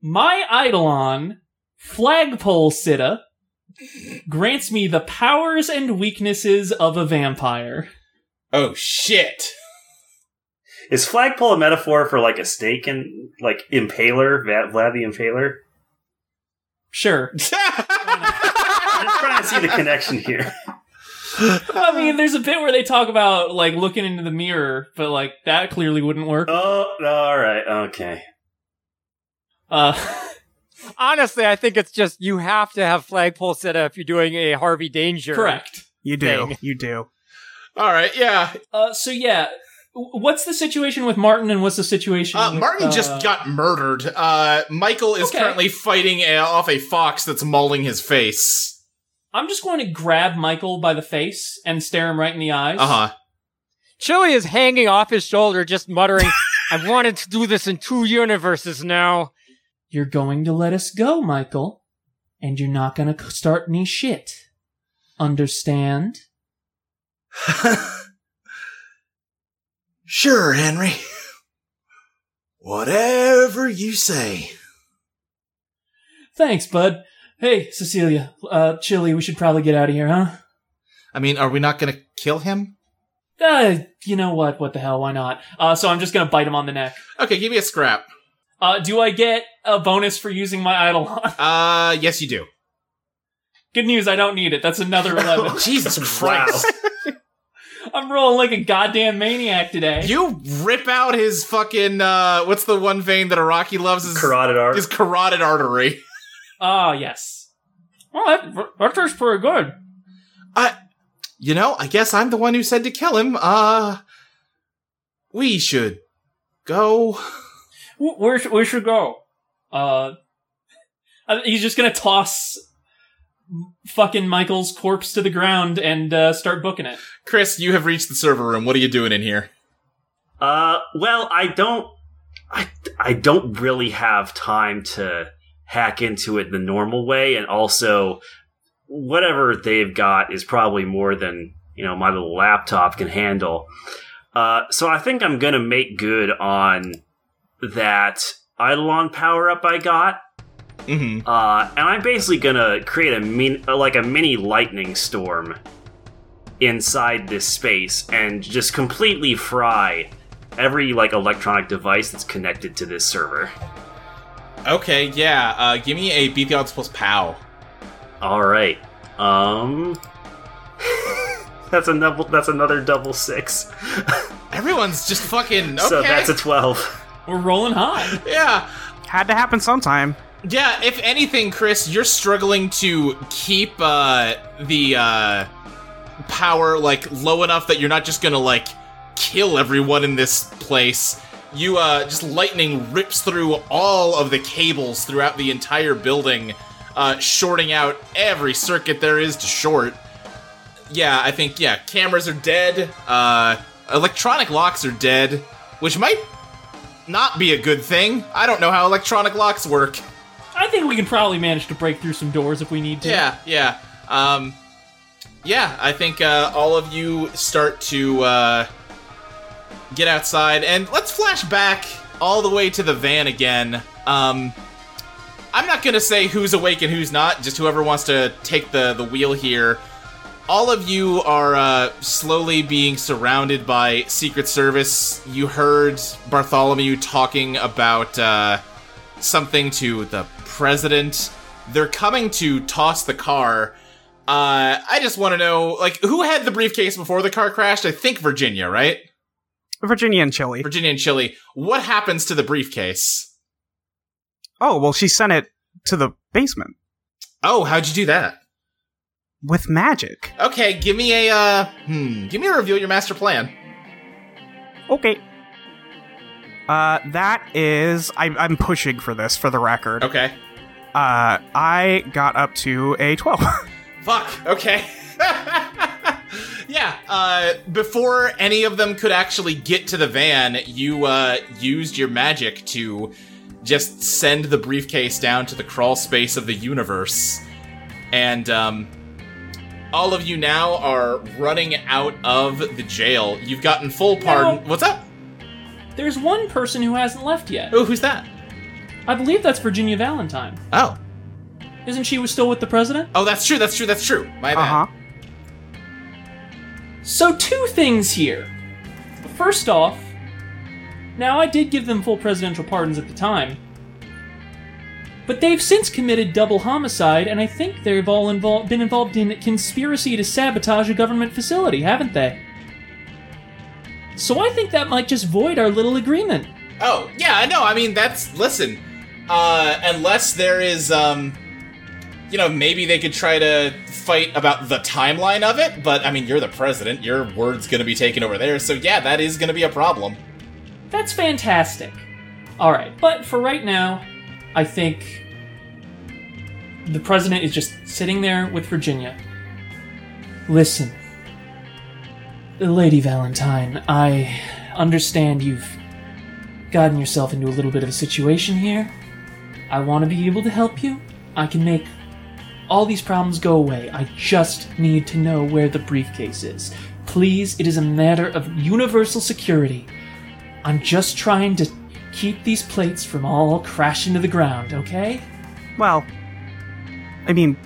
My Eidolon, Flagpole Sitta, grants me the powers and weaknesses of a vampire. Oh shit. Is flagpole a metaphor for like a stake and like impaler, Va- Vlad the Impaler? Sure. I'm just trying to see the connection here. I mean, there's a bit where they talk about, like, looking into the mirror, but, like, that clearly wouldn't work. Oh, all right, okay. Uh, Honestly, I think it's just you have to have flagpole set up if you're doing a Harvey Danger. correct. You do. Thing. You do. All right, yeah. Uh, so yeah, what's the situation with Martin and what's the situation Uh, with, Martin uh, just got murdered. Uh, Michael is Okay. currently fighting a, off a fox that's mauling his face. I'm just going to grab Michael by the face and stare him right in the eyes. Uh huh. Chili is hanging off his shoulder, just muttering, I wanted to do this in two universes now. You're going to let us go, Michael, and you're not going to start any shit. Understand? Sure, Henry. Whatever you say. Thanks, bud. Hey, Cecilia, uh, Chili, we should probably get out of here, huh? I mean, are we not gonna kill him? Uh, you know what? What the hell? Why not? Uh, so I'm just gonna bite him on the neck. Okay, give me a scrap. Uh, do I get a bonus for using my Eidolon? Uh, yes, you do. Good news, I don't need it. That's another 11. Jesus Christ. I'm rolling like a goddamn maniac today. You rip out his fucking, uh, what's the one vein that Iraqi loves? His, Carotid arc. his carotid artery. Ah, yes. Well, that, that tastes pretty good. I, you know, I guess I'm the one who said to kill him. Uh, we should go. Wh- Where sh- where should go? Uh, uh, he's just gonna toss fucking Michael's corpse to the ground and uh, start booking it. Chris, you have reached the server room. What are you doing in here? Uh, well, I don't, I, I don't really have time to hack into it the normal way, and also, whatever they've got is probably more than you know my little laptop can handle. Uh, so I think I'm gonna make good on that Eidolon power up I got. Mm-hmm. Uh, and I'm basically gonna create a min- uh, like a mini lightning storm inside this space and just completely fry every like electronic device that's connected to this server. Okay, yeah. Uh, give me a beat the odds plus pow. All right. Um That's a double that's another double six. Everyone's just fucking okay. So that's a 12. We're rolling high. yeah. Had to happen sometime. Yeah, if anything, Chris, you're struggling to keep uh, the uh, power like low enough that you're not just gonna like kill everyone in this place. You uh, just lightning rips through all of the cables throughout the entire building, uh, shorting out every circuit there is to short. Yeah, I think yeah, cameras are dead. Uh, electronic locks are dead, which might not be a good thing. I don't know how electronic locks work. I think we can probably manage to break through some doors if we need to. Yeah, yeah. Um, yeah, I think uh, all of you start to uh, get outside, and let's flash back all the way to the van again. Um, I'm not gonna say who's awake and who's not, just whoever wants to take the the wheel here. All of you are uh, slowly being surrounded by Secret Service. You heard Bartholomew talking about uh, something to the president. They're coming to toss the car. Uh, I just want to know, like, who had the briefcase before the car crashed? I think Virginia, right? Virginia and Chili. Virginia and Chili. What happens to the briefcase? Oh, well, she sent it to the basement Oh, how'd you do that? with magic. Okay, give me a, uh, hmm, give me a reveal your master plan. Okay. Uh, that is. I, I'm pushing for this, for the record. Okay. Uh, I got up to a 12. Fuck. Okay. yeah. Uh, before any of them could actually get to the van, you uh, used your magic to just send the briefcase down to the crawl space of the universe, and um, all of you now are running out of the jail. You've gotten full pardon. No. What's up? There's one person who hasn't left yet. Oh, who's that? I believe that's Virginia Valentine. Oh. Isn't she still with the president? Oh, that's true. That's true. That's true. My bad. Uh-huh. So, two things here. First off, now I did give them full presidential pardons at the time, but they've since committed double homicide, and I think they've all invol- been involved in conspiracy to sabotage a government facility, haven't they? So I think that might just void our little agreement. Oh, yeah, no, I mean that's listen. Uh unless there is um you know, maybe they could try to fight about the timeline of it, but I mean you're the president, your word's gonna be taken over there, so yeah, that is gonna be a problem. That's fantastic. Alright, but for right now, I think the president is just sitting there with Virginia. Listen, Lady Valentine, I understand you've gotten yourself into a little bit of a situation here. I want to be able to help you. I can make all these problems go away. I just need to know where the briefcase is. Please, it is a matter of universal security. I'm just trying to keep these plates from all crashing to the ground, okay? Well, I mean,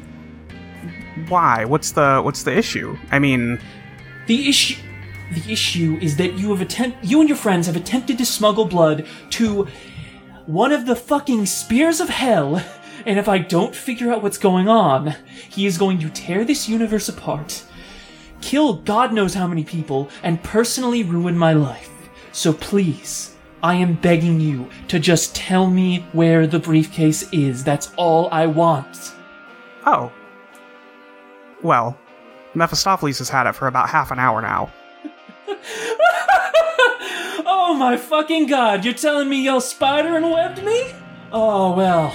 why? What's the what's the issue? I mean, The issue the issue is that you have attempt you and your friends have attempted to smuggle blood to one of the fucking spears of hell, and if I don't figure out what's going on, he is going to tear this universe apart, kill God knows how many people, and personally ruin my life. So please, I am begging you to just tell me where the briefcase is. That's all I want. oh, well, Mephistopheles has had it for about half an hour now. oh my fucking god, you're telling me y'all spider and webbed me? Oh well.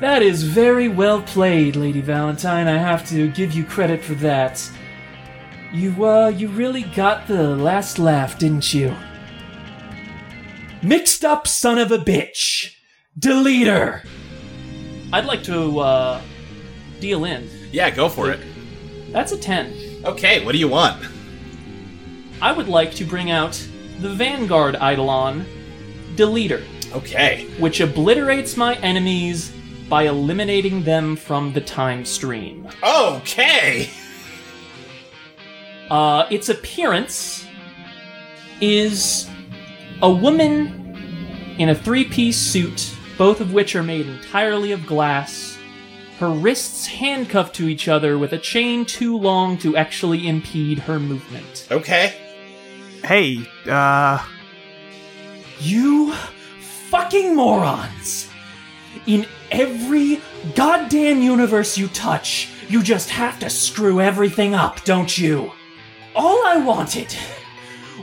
That is very well played, Lady Valentine. I have to give you credit for that. You, uh, you really got the last laugh, didn't you? Mixed up son of a bitch! Deleter! I'd like to, uh, deal in. Yeah, go for it. That's a 10. Okay, what do you want? I would like to bring out the Vanguard Eidolon, Deleter, Okay. which obliterates my enemies by eliminating them from the time stream. Okay. Uh, its appearance is a woman in a three piece suit, both of which are made entirely of glass, her wrists handcuffed to each other with a chain too long to actually impede her movement. Okay. Hey, uh, You fucking morons! In every goddamn universe you touch, you just have to screw everything up, don't you? All I wanted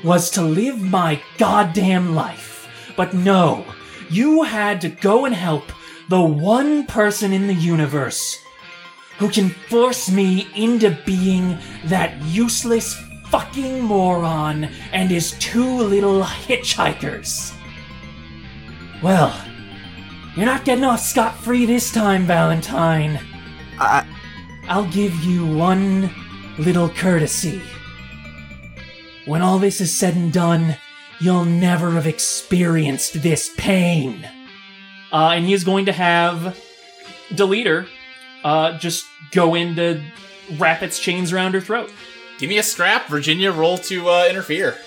was to live my goddamn life. But no, you had to go and help the one person in the universe who can force me into being that useless fucking moron and his two little hitchhikers. Well, you're not getting off scot free this time, Valentine. I, I'll give you one little courtesy. When all this is said and done, you'll never have experienced this pain. Uh, and he is going to have Deleter uh, just go in to wrap its chains around her throat. Give me a scrap, Virginia. Roll to uh, interfere.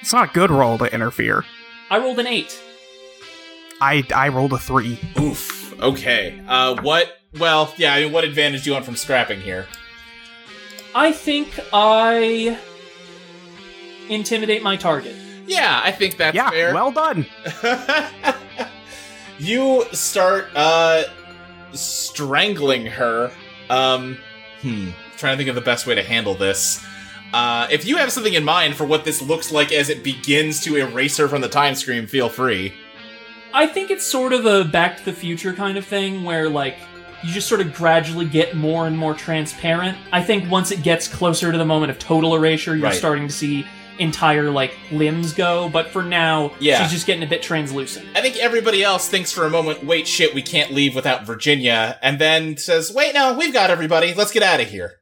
it's not a good roll to interfere. I rolled an eight. I I rolled a three. Oof. Okay. Uh, what? Well, yeah. I mean, what advantage do you want from scrapping here? I think I intimidate my target. Yeah, I think that's yeah, fair. well done. you start uh strangling her. Um, hmm. Trying to think of the best way to handle this. Uh, if you have something in mind for what this looks like as it begins to erase her from the time stream, feel free. I think it's sort of a Back to the Future kind of thing where, like, you just sort of gradually get more and more transparent. I think once it gets closer to the moment of total erasure, you're Right. starting to see entire like limbs go. But for now, Yeah. she's just getting a bit translucent. I think everybody else thinks for a moment, wait, shit, we can't leave without Virginia, and then says, wait, no, we've got everybody, let's get out of here.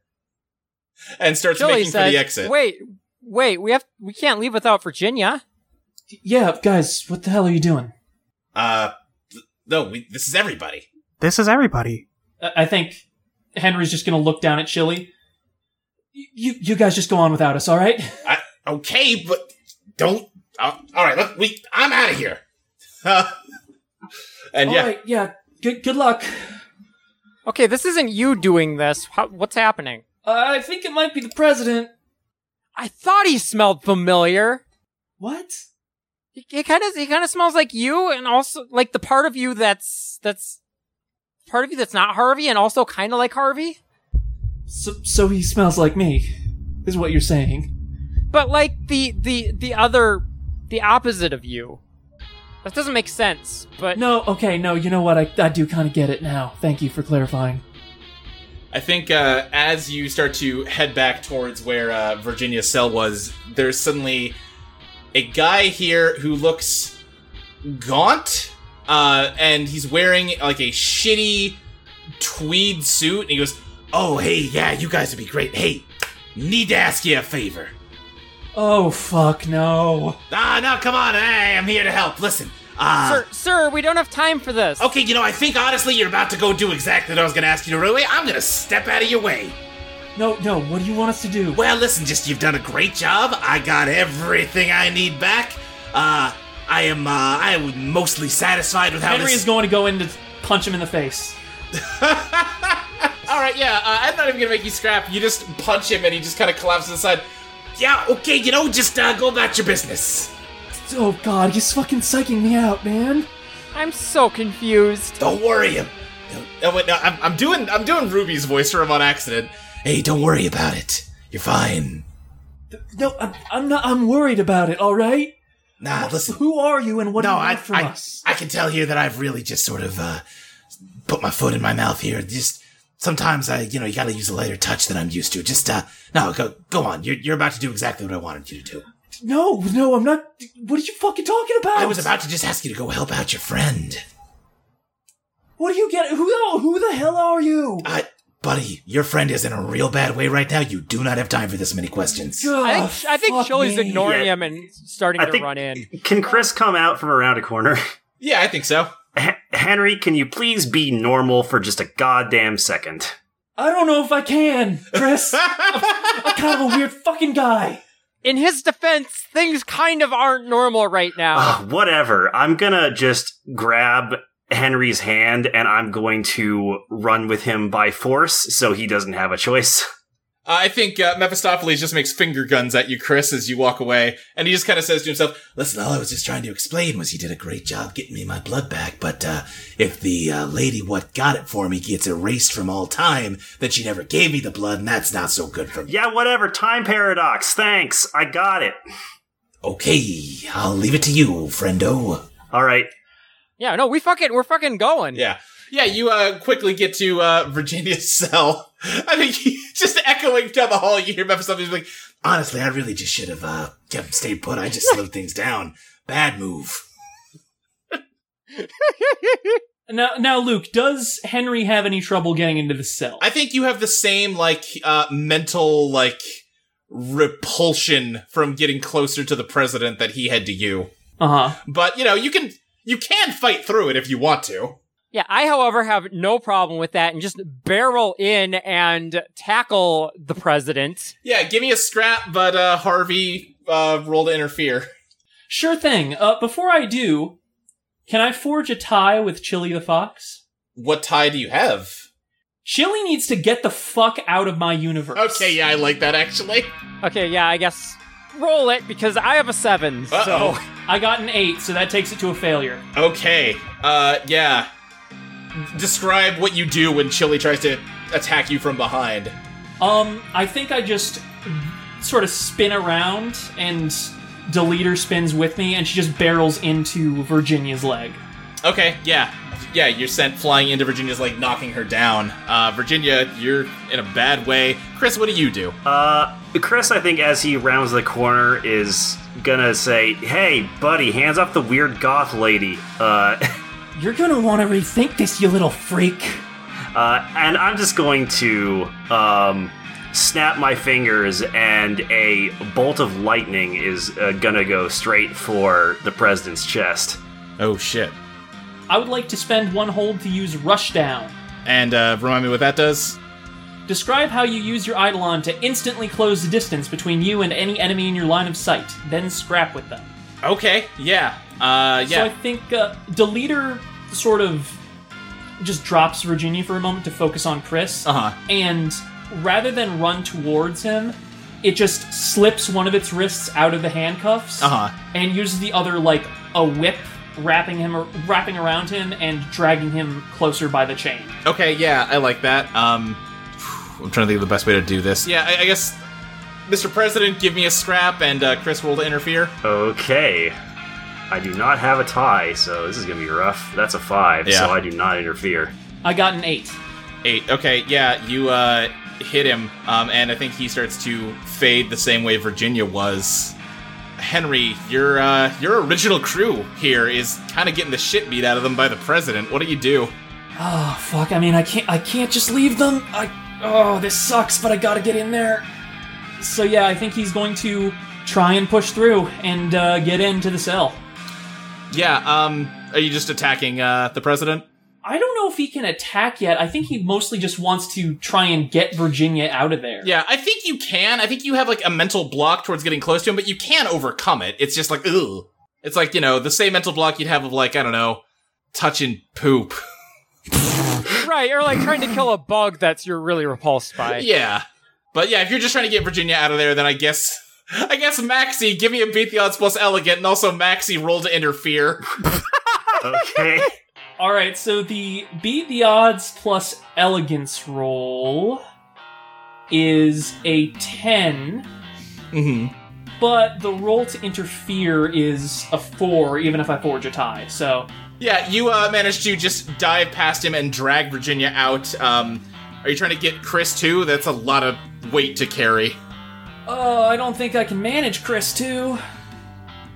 And starts Chili making for the exit. "Wait, wait, we have we can't leave without Virginia." Yeah, guys, what the hell are you doing? Uh, th- no, we, this is everybody. This is everybody. I I think Henry's just gonna look down at Chili. Y- You, you guys just go on without us, all right? I, okay, but don't. Uh, all right, look, we. I'm out of here. And All yeah, right, yeah. Good, good luck. Okay, this isn't you doing this. How, what's happening? Uh, I think it might be the president. I thought he smelled familiar. What? He, he kind of he kind of smells like you, and also like the part of you that's that's part of you that's not Harvey, and also kind of like Harvey. So, so he smells like me, is what you're saying? but like the the the other the opposite of you that doesn't make sense but No, okay, no. You know what? I, I do kind of get it now. Thank you for clarifying. I think uh, as you start to head back towards where uh, Virginia's cell was, there's suddenly a guy here who looks gaunt, uh, and he's wearing like a shitty tweed suit. And he goes, Oh, hey, yeah, you guys would be great. Hey, need to ask you a favor. Oh fuck no! Ah, no, come on. Hey, I'm here to help. Listen, uh, sir sir we don't have time for this okay, you know, I think honestly you're about to go do exactly what I was going to ask you to do. Anyway, I'm going to step out of your way. No, no. What do you want us to do? Well, listen, just you've done a great job. I got everything I need back. Uh, I am, uh, I am mostly satisfied with how Henry this. is going to go in to punch him in the face. "All right, yeah, uh, I'm not even gonna make you scrap. You just punch him, and he just kind of collapses aside." yeah, okay, you know, just uh, go about your business. Oh god, he's fucking psyching me out, man. i'm so confused Don't worry. um, Oh wait, no, I'm, I'm doing I'm doing Ruby's voice for him on accident. Hey, don't worry about it. You're fine. No, I'm, I'm not. I'm worried about it. All right. Nah, listen. Who are you, and what no, do you I, from I, us? I can tell here that I've really just sort of uh, put my foot in my mouth here. Just sometimes I, you know, you got to use a lighter touch than I'm used to. Just uh, no, go go on. You're you're about to do exactly what I wanted you to do. No, no, I'm not. What are you fucking talking about? I was about to just ask you to go help out your friend. What do you get? Who the who the hell are you? Uh, buddy, your friend is in a real bad way right now. You do not have time for this many questions. i think i think fuck chili's me. ignoring Yeah. him and starting I to think- run in Can Chris come out from around a corner? Yeah, I think so. H- Henry, can you please be normal for just a goddamn second? I don't know if I can, Chris. I'm kind of a weird fucking guy. In his defense things kind of aren't normal right now Ugh, whatever. I'm gonna just grab Henry's hand and I'm going to run with him by force so he doesn't have a choice. I think uh, Mephistopheles just makes finger guns at you, Chris, as you walk away, and he just kind of says to himself, Listen, all I was just trying to explain was he did a great job getting me my blood back, but uh, if the uh, lady what got it for me gets erased from all time, then she never gave me the blood, and that's not so good for me. Yeah, whatever. Time paradox. Thanks. I got it. Okay, I'll leave it to you, friendo. All right. yeah no we fucking we're fucking going "Yeah, yeah." You uh, quickly get to uh, Virginia's cell. I think he, just echoing down the hall, you hear Mephistopheles be like, Honestly, I really just should have uh, kept stayed put. I just slowed things down. Bad move. Now, now, Luke, does Henry have any trouble getting into the cell? I think you have the same like uh, mental like repulsion from getting closer to the president that he had to you. Uh huh. But you know, you can you can fight through it if you want to. Yeah, I, however, have no problem with that and just barrel in and tackle the president. Yeah, give me a scrap, but uh, Harvey uh, roll to interfere. Sure thing. Uh, before I do, can I forge a tie with Chili the Fox? What tie do you have? Chili needs to get the fuck out of my universe. Okay, yeah, I like that actually. Okay, yeah, I guess roll it because I have a seven. Uh-oh. So I got an eight, so that takes it to a failure. Okay, uh, yeah. Describe what you do when Chili tries to attack you from behind. Um, I think I just sort of spin around and Deleter spins with me, and she just barrels into Virginia's leg. Okay, yeah. Yeah, you're sent flying into Virginia's like knocking her down. Uh, Virginia, you're in a bad way. Chris, what do you do? Uh, Chris, I think as he rounds the corner, is gonna say, "Hey, buddy, hands off the weird goth lady." Uh, You're gonna want to rethink this, you little freak. uh, and I'm just going to um, snap my fingers, and a bolt of lightning is uh, gonna go straight for the president's chest. Oh shit. I would like to spend one hold to use Rushdown. And uh, remind me what that does. Describe how you use your Eidolon to instantly close the distance between you and any enemy in your line of sight, then scrap with them. Okay, yeah. Uh, So I think uh, Deleter sort of just drops Virginia for a moment to focus on Chris, Uh huh. and rather than run towards him, it just slips one of its wrists out of the handcuffs Uh huh. and uses the other like a whip, wrapping him wrapping around him and dragging him closer by the chain. Okay, yeah, I like that. Um, I'm trying to think of the best way to do this. Yeah, I, I guess, Mr. President, give me a scrap, and uh, Chris will interfere. Okay. I do not have a tie, so this is gonna be rough. That's a five, Yeah. so I do not interfere. I got an eight. Eight. Okay, yeah, you uh, hit him, um, and I think he starts to fade the same way Virginia was. Henry, your uh, your original crew here is kind of getting the shit beat out of them by the president. What do you do? Oh fuck! I mean, I can't. I can't just leave them. I. Oh, this sucks. But I gotta get in there. So yeah, I think he's going to try and push through and uh, get into the cell. Yeah, um, are you just attacking uh, the president? I don't know if he can attack yet. I think he mostly just wants to try and get Virginia out of there. Yeah, I think you can. I think you have like a mental block towards getting close to him, but you can overcome it. It's just like, ugh. It's like, you know, the same mental block you'd have of like, I don't know, touching poop. right, or like trying to kill a bug that's you're really repulsed by. yeah. But yeah, if you're just trying to get Virginia out of there, then I guess, I guess Maxi, give me a beat the odds plus elegant, and also Maxi roll to interfere. Okay. All right. So the beat the odds plus elegance roll is a ten. hmm But the roll to interfere is a four, even if I forge a tie. So Yeah, you uh, managed to just dive past him and drag Virginia out. Um, are you trying to get Chris too? That's a lot of weight to carry. Oh, I don't think I can manage Chris too.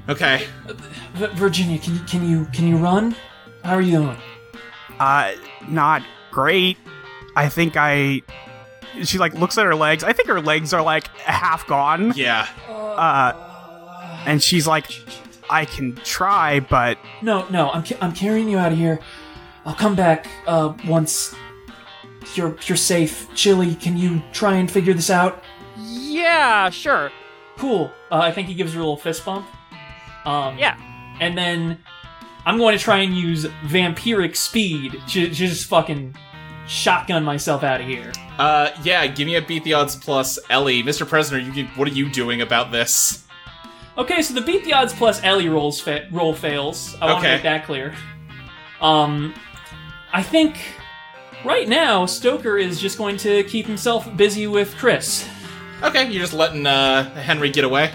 Okay. V- Virginia, can you can you can you run? How are you doing? Uh, not great. I think I. She like looks at her legs. I think her legs are like half gone. Yeah. Uh, and she's like, I can try, but No, no, I'm ca- I'm carrying you out of here. I'll come back uh, once you're you're safe. Chili, can you try and figure this out? Yeah, sure. Cool. Uh, I think he gives her a little fist bump. Um, Yeah. and then I'm going to try and use vampiric speed to, to just fucking shotgun myself out of here. Uh, yeah. Give me a beat the odds plus Ellie, Mr. President. You, what are you doing about this? Okay, so the beat the odds plus Ellie rolls fa- roll fails. I want to Okay. make that clear. Um, I think right now Stoker is just going to keep himself busy with Chris. Okay, you're just letting uh Henry get away.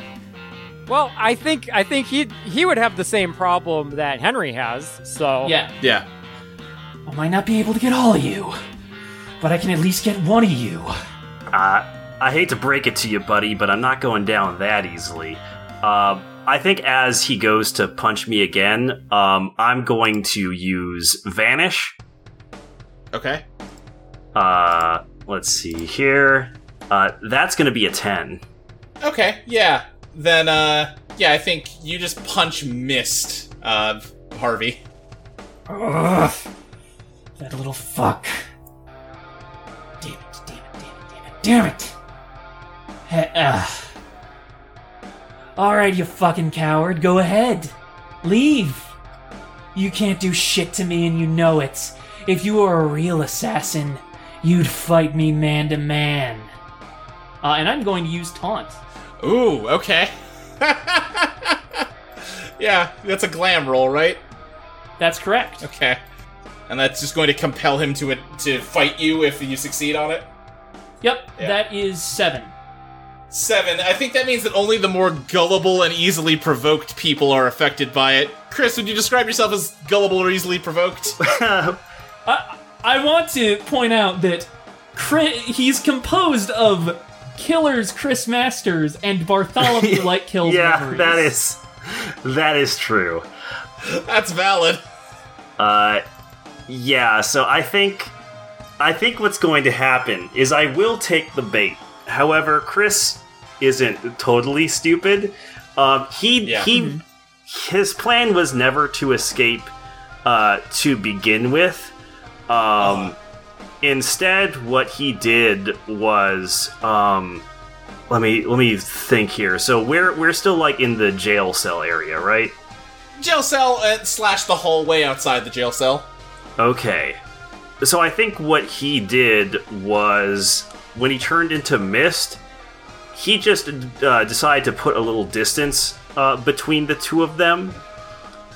Well, I think I think he he would have the same problem that Henry has. So Yeah, Yeah. I might not be able to get all of you, but I can at least get one of you. Uh, I hate to break it to you, buddy, but I'm not going down that easily. Um, I think as he goes to punch me again, um, I'm going to use Vanish. Okay. Uh, let's see here. Uh, that's going to be a 10. Okay. Yeah. Then uh, yeah, I think you just punch missed uh Harvey. Ugh, that little fuck. Damn it, damn it, damn it, damn it, damn it! He- ugh. Alright, you fucking coward, go ahead. Leave. You can't do shit to me and you know it. If you were a real assassin, you'd fight me man to man. Uh, and I'm going to use taunt. Ooh. Okay. yeah, that's a glam roll, right? That's correct. Okay. And that's just going to compel him to to fight you if you succeed on it. Yep, Yeah. that is seven. Seven. I think that means that only the more gullible and easily provoked people are affected by it. Chris, would you describe yourself as gullible or easily provoked? I, I want to point out that Chri- he's composed of Killers Chris Masters and Bartholomew Light Kills yeah, Memories. that is that is true. That's valid. Uh, yeah. So I think I think what's going to happen is I will take the bait. However, Chris isn't totally stupid. Um, he Yeah. he his plan was never to escape uh, to begin with. Um, Instead, what he did was um, let me let me think here. So we're we're still like in the jail cell area, right? Jail cell uh, slash the hallway outside the jail cell. Okay. So I think what he did was when he turned into mist, he just uh, decided to put a little distance uh, between the two of them,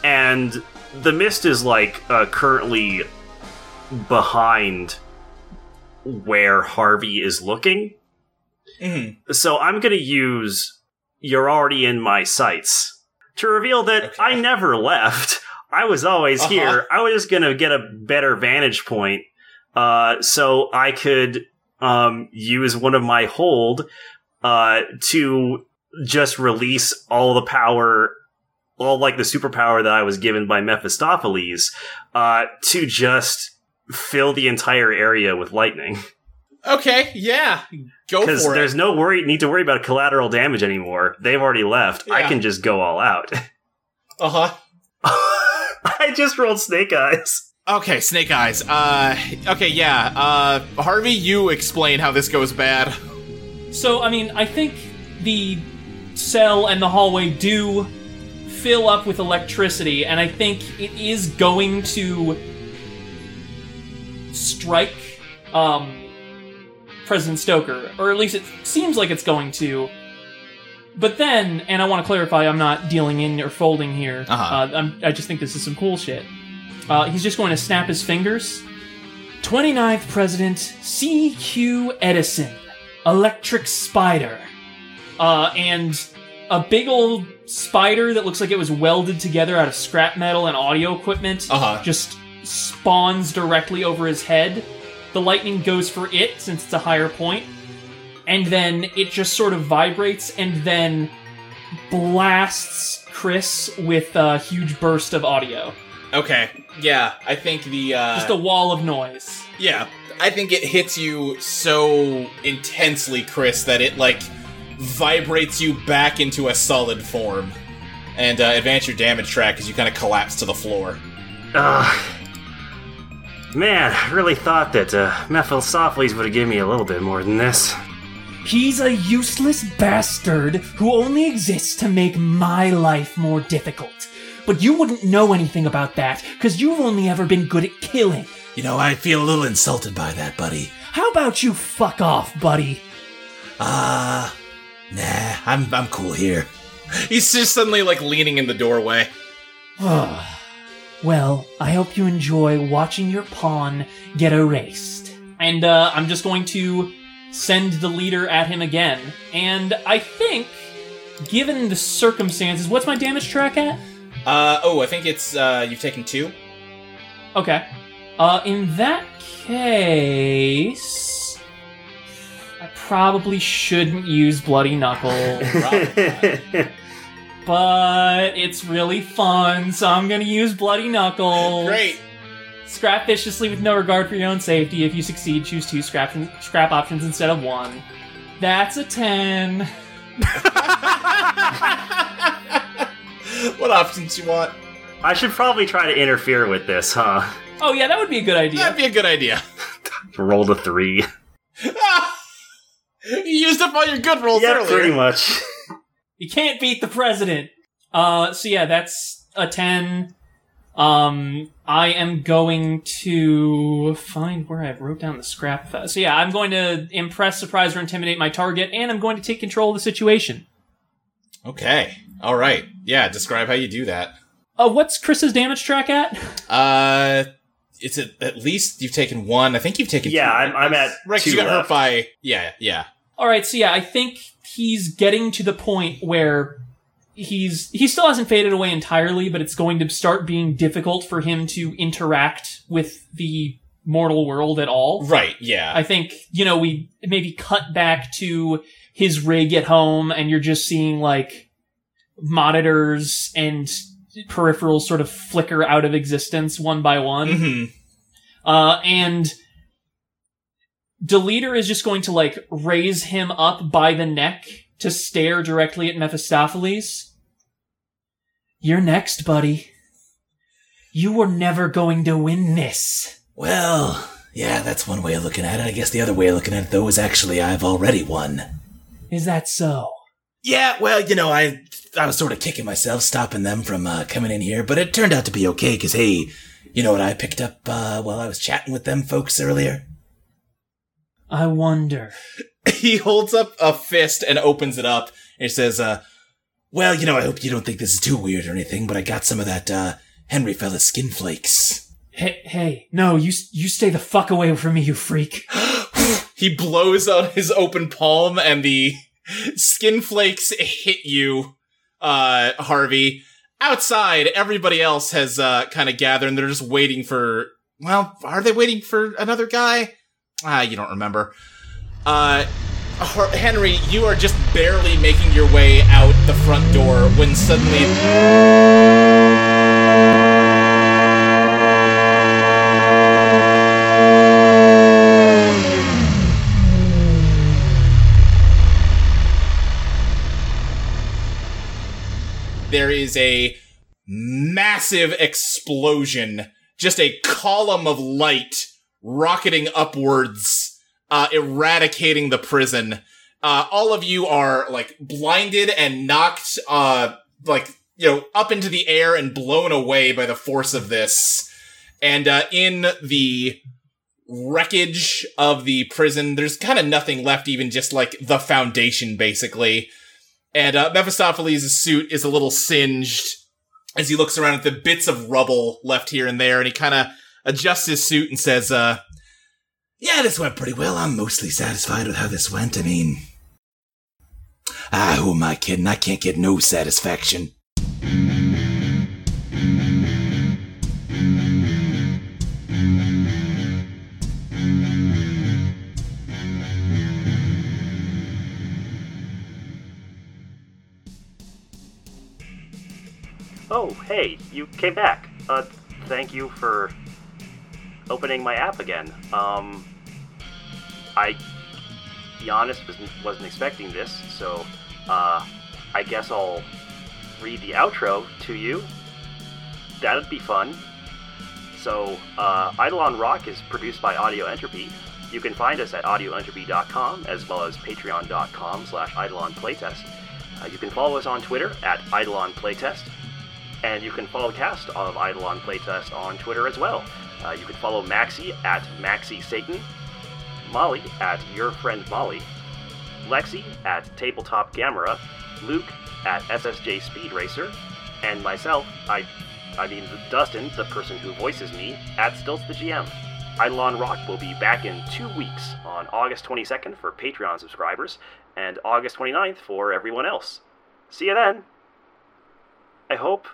and the mist is like uh, currently behind where Harvey is looking. Mm-hmm. So I'm going to use "You're already in my sights" to reveal that Okay. I never left. I was always Uh-huh. here. I was just going to get a better vantage point, uh, so I could um, use one of my hold uh, to just release all the power, all like the superpower that I was given by Mephistopheles, uh, to just fill the entire area with lightning. Okay, yeah, go Because for there's no worry need to worry about collateral damage anymore. They've already left. I can just go all out. Uh huh. I just rolled snake eyes. Okay, Snake Eyes. Uh, okay, yeah. Uh, Harvey, you explain how this goes bad. So, I mean, I think the cell and the hallway do fill up with electricity, and I think it is going to strike um, President Stoker, or at least it seems like it's going to. But then, and I want to clarify, I'm not dealing in or folding here. Uh-huh. Uh, I'm, I just think this is some cool shit. Uh, he's just going to snap his fingers. 29th President C.Q. Edison, Electric Spider. Uh, and a big old spider that looks like it was welded together out of scrap metal and audio equipment Uh-huh. just spawns directly over his head. The lightning goes for it since it's a higher point, and then it just sort of vibrates and then blasts Chris with a huge burst of audio. Okay, yeah, I think the uh, Just a wall of noise. yeah, I think it hits you so intensely, Chris, that it like vibrates you back into a solid form, and uh, advance your damage track as you kind of collapse to the floor. Ugh. Man, I really thought that uh, Mephistopheles would have given me a little bit more than this. He's a useless bastard who only exists to make my life more difficult. But you wouldn't know anything about that, because you've only ever been good at killing. You know, I feel a little insulted by that, buddy. How about you fuck off, buddy? Ah, nah, I'm I'm cool here. He's just suddenly like leaning in the doorway. well, I hope you enjoy watching your pawn get erased. And uh, I'm just going to send the leader at him again. And I think, given the circumstances, what's my damage track at? Uh oh, I think it's uh you've taken two. Okay. Uh, in that case, I probably shouldn't use Bloody Knuckle, but it's really fun, so I'm gonna use Bloody Knuckles. Great. Scrap viciously with no regard for your own safety. If you succeed, choose two scrap scrap options instead of one. That's a ten. what options you want? I should probably try to interfere with this, huh? Oh yeah, that would be a good idea. That'd be a good idea. Roll the three. you used up all your good rolls yeah, earlier. pretty much. You can't beat the president. Uh, so yeah, that's a 10. Um, I am going to find where I wrote down the scrap. fa- So yeah, I'm going to impress, surprise, or intimidate my target, and I'm going to take control of the situation. Okay. All right. Yeah. Describe how you do that. Uh, what's Chris's damage track at? Uh, it's at, at least you've taken one. I think you've taken. Yeah, two, I'm, I'm at Rex, two you got left. hurt by. Yeah. Yeah. All right, so yeah, I think he's getting to the point where he's he still hasn't faded away entirely, but it's going to start being difficult for him to interact with the mortal world at all. Right, yeah. I think, you know, we maybe cut back to his rig at home and you're just seeing like monitors and peripherals sort of flicker out of existence one by one. Mhm. Uh, and Deleter is just going to like raise him up by the neck to stare directly at Mephistopheles. You're next, buddy. You were never going to win this. Well, yeah, that's one way of looking at it. I guess the other way of looking at it, though, is actually I've already won. Is that so? Yeah, well, you know, I I was sort of kicking myself stopping them from uh, coming in here, but it turned out to be okay because hey, you know what I picked up uh, while I was chatting with them folks earlier? I wonder. he holds up a fist and opens it up and he says, uh, Well, you know, I hope you don't think this is too weird or anything, but I got some of that uh, Henry fella skin flakes. Hey, hey, no, you you stay the fuck away from me, you freak. he blows on his open palm and the skin flakes hit you, uh, Harvey. Outside, everybody else has, uh, kind of gathered and they're just waiting for, well, are they waiting for another guy? Ah, you don't remember. Uh, Henry, you are just barely making your way out the front door when suddenly there is a massive explosion, just a column of light rocketing upwards, uh, eradicating the prison. Uh, all of you are like blinded and knocked, uh, like, you know, up into the air and blown away by the force of this. And, uh, in the wreckage of the prison, there's kind of nothing left, even just like the foundation, basically. And uh, Mephistopheles' suit is a little singed as he looks around at the bits of rubble left here and there, and he kind of adjusts his suit and says, uh, Yeah, this went pretty well. I'm mostly satisfied with how this went. I mean, ah, who am I kidding? I can't get no satisfaction. Oh, hey, you came back. Uh, thank you for opening my app again. Um, I, be honest, wasn't, wasn't expecting this, so, uh, I guess I'll read the outro to you. That'd be fun. So, uh, Eidolon Rock is produced by Audio Entropy. You can find us at audioentropy.com as well as patreon.com slash Eidolon Playtest. Uh, you can follow us on Twitter at Eidolon Playtest. And you can follow cast of Eidolon Playtest on Twitter as well. Uh, you can follow Maxi at Maxi Satan, Molly at Your Friend Molly, Lexi at Tabletop Gamera, Luke at SSJ Speed Racer, and myself, I, I mean Dustin, the person who voices me, at Stilts the GM. Eidolon Rock will be back in two weeks on August 22nd for Patreon subscribers and August 29th for everyone else. See you then! I hope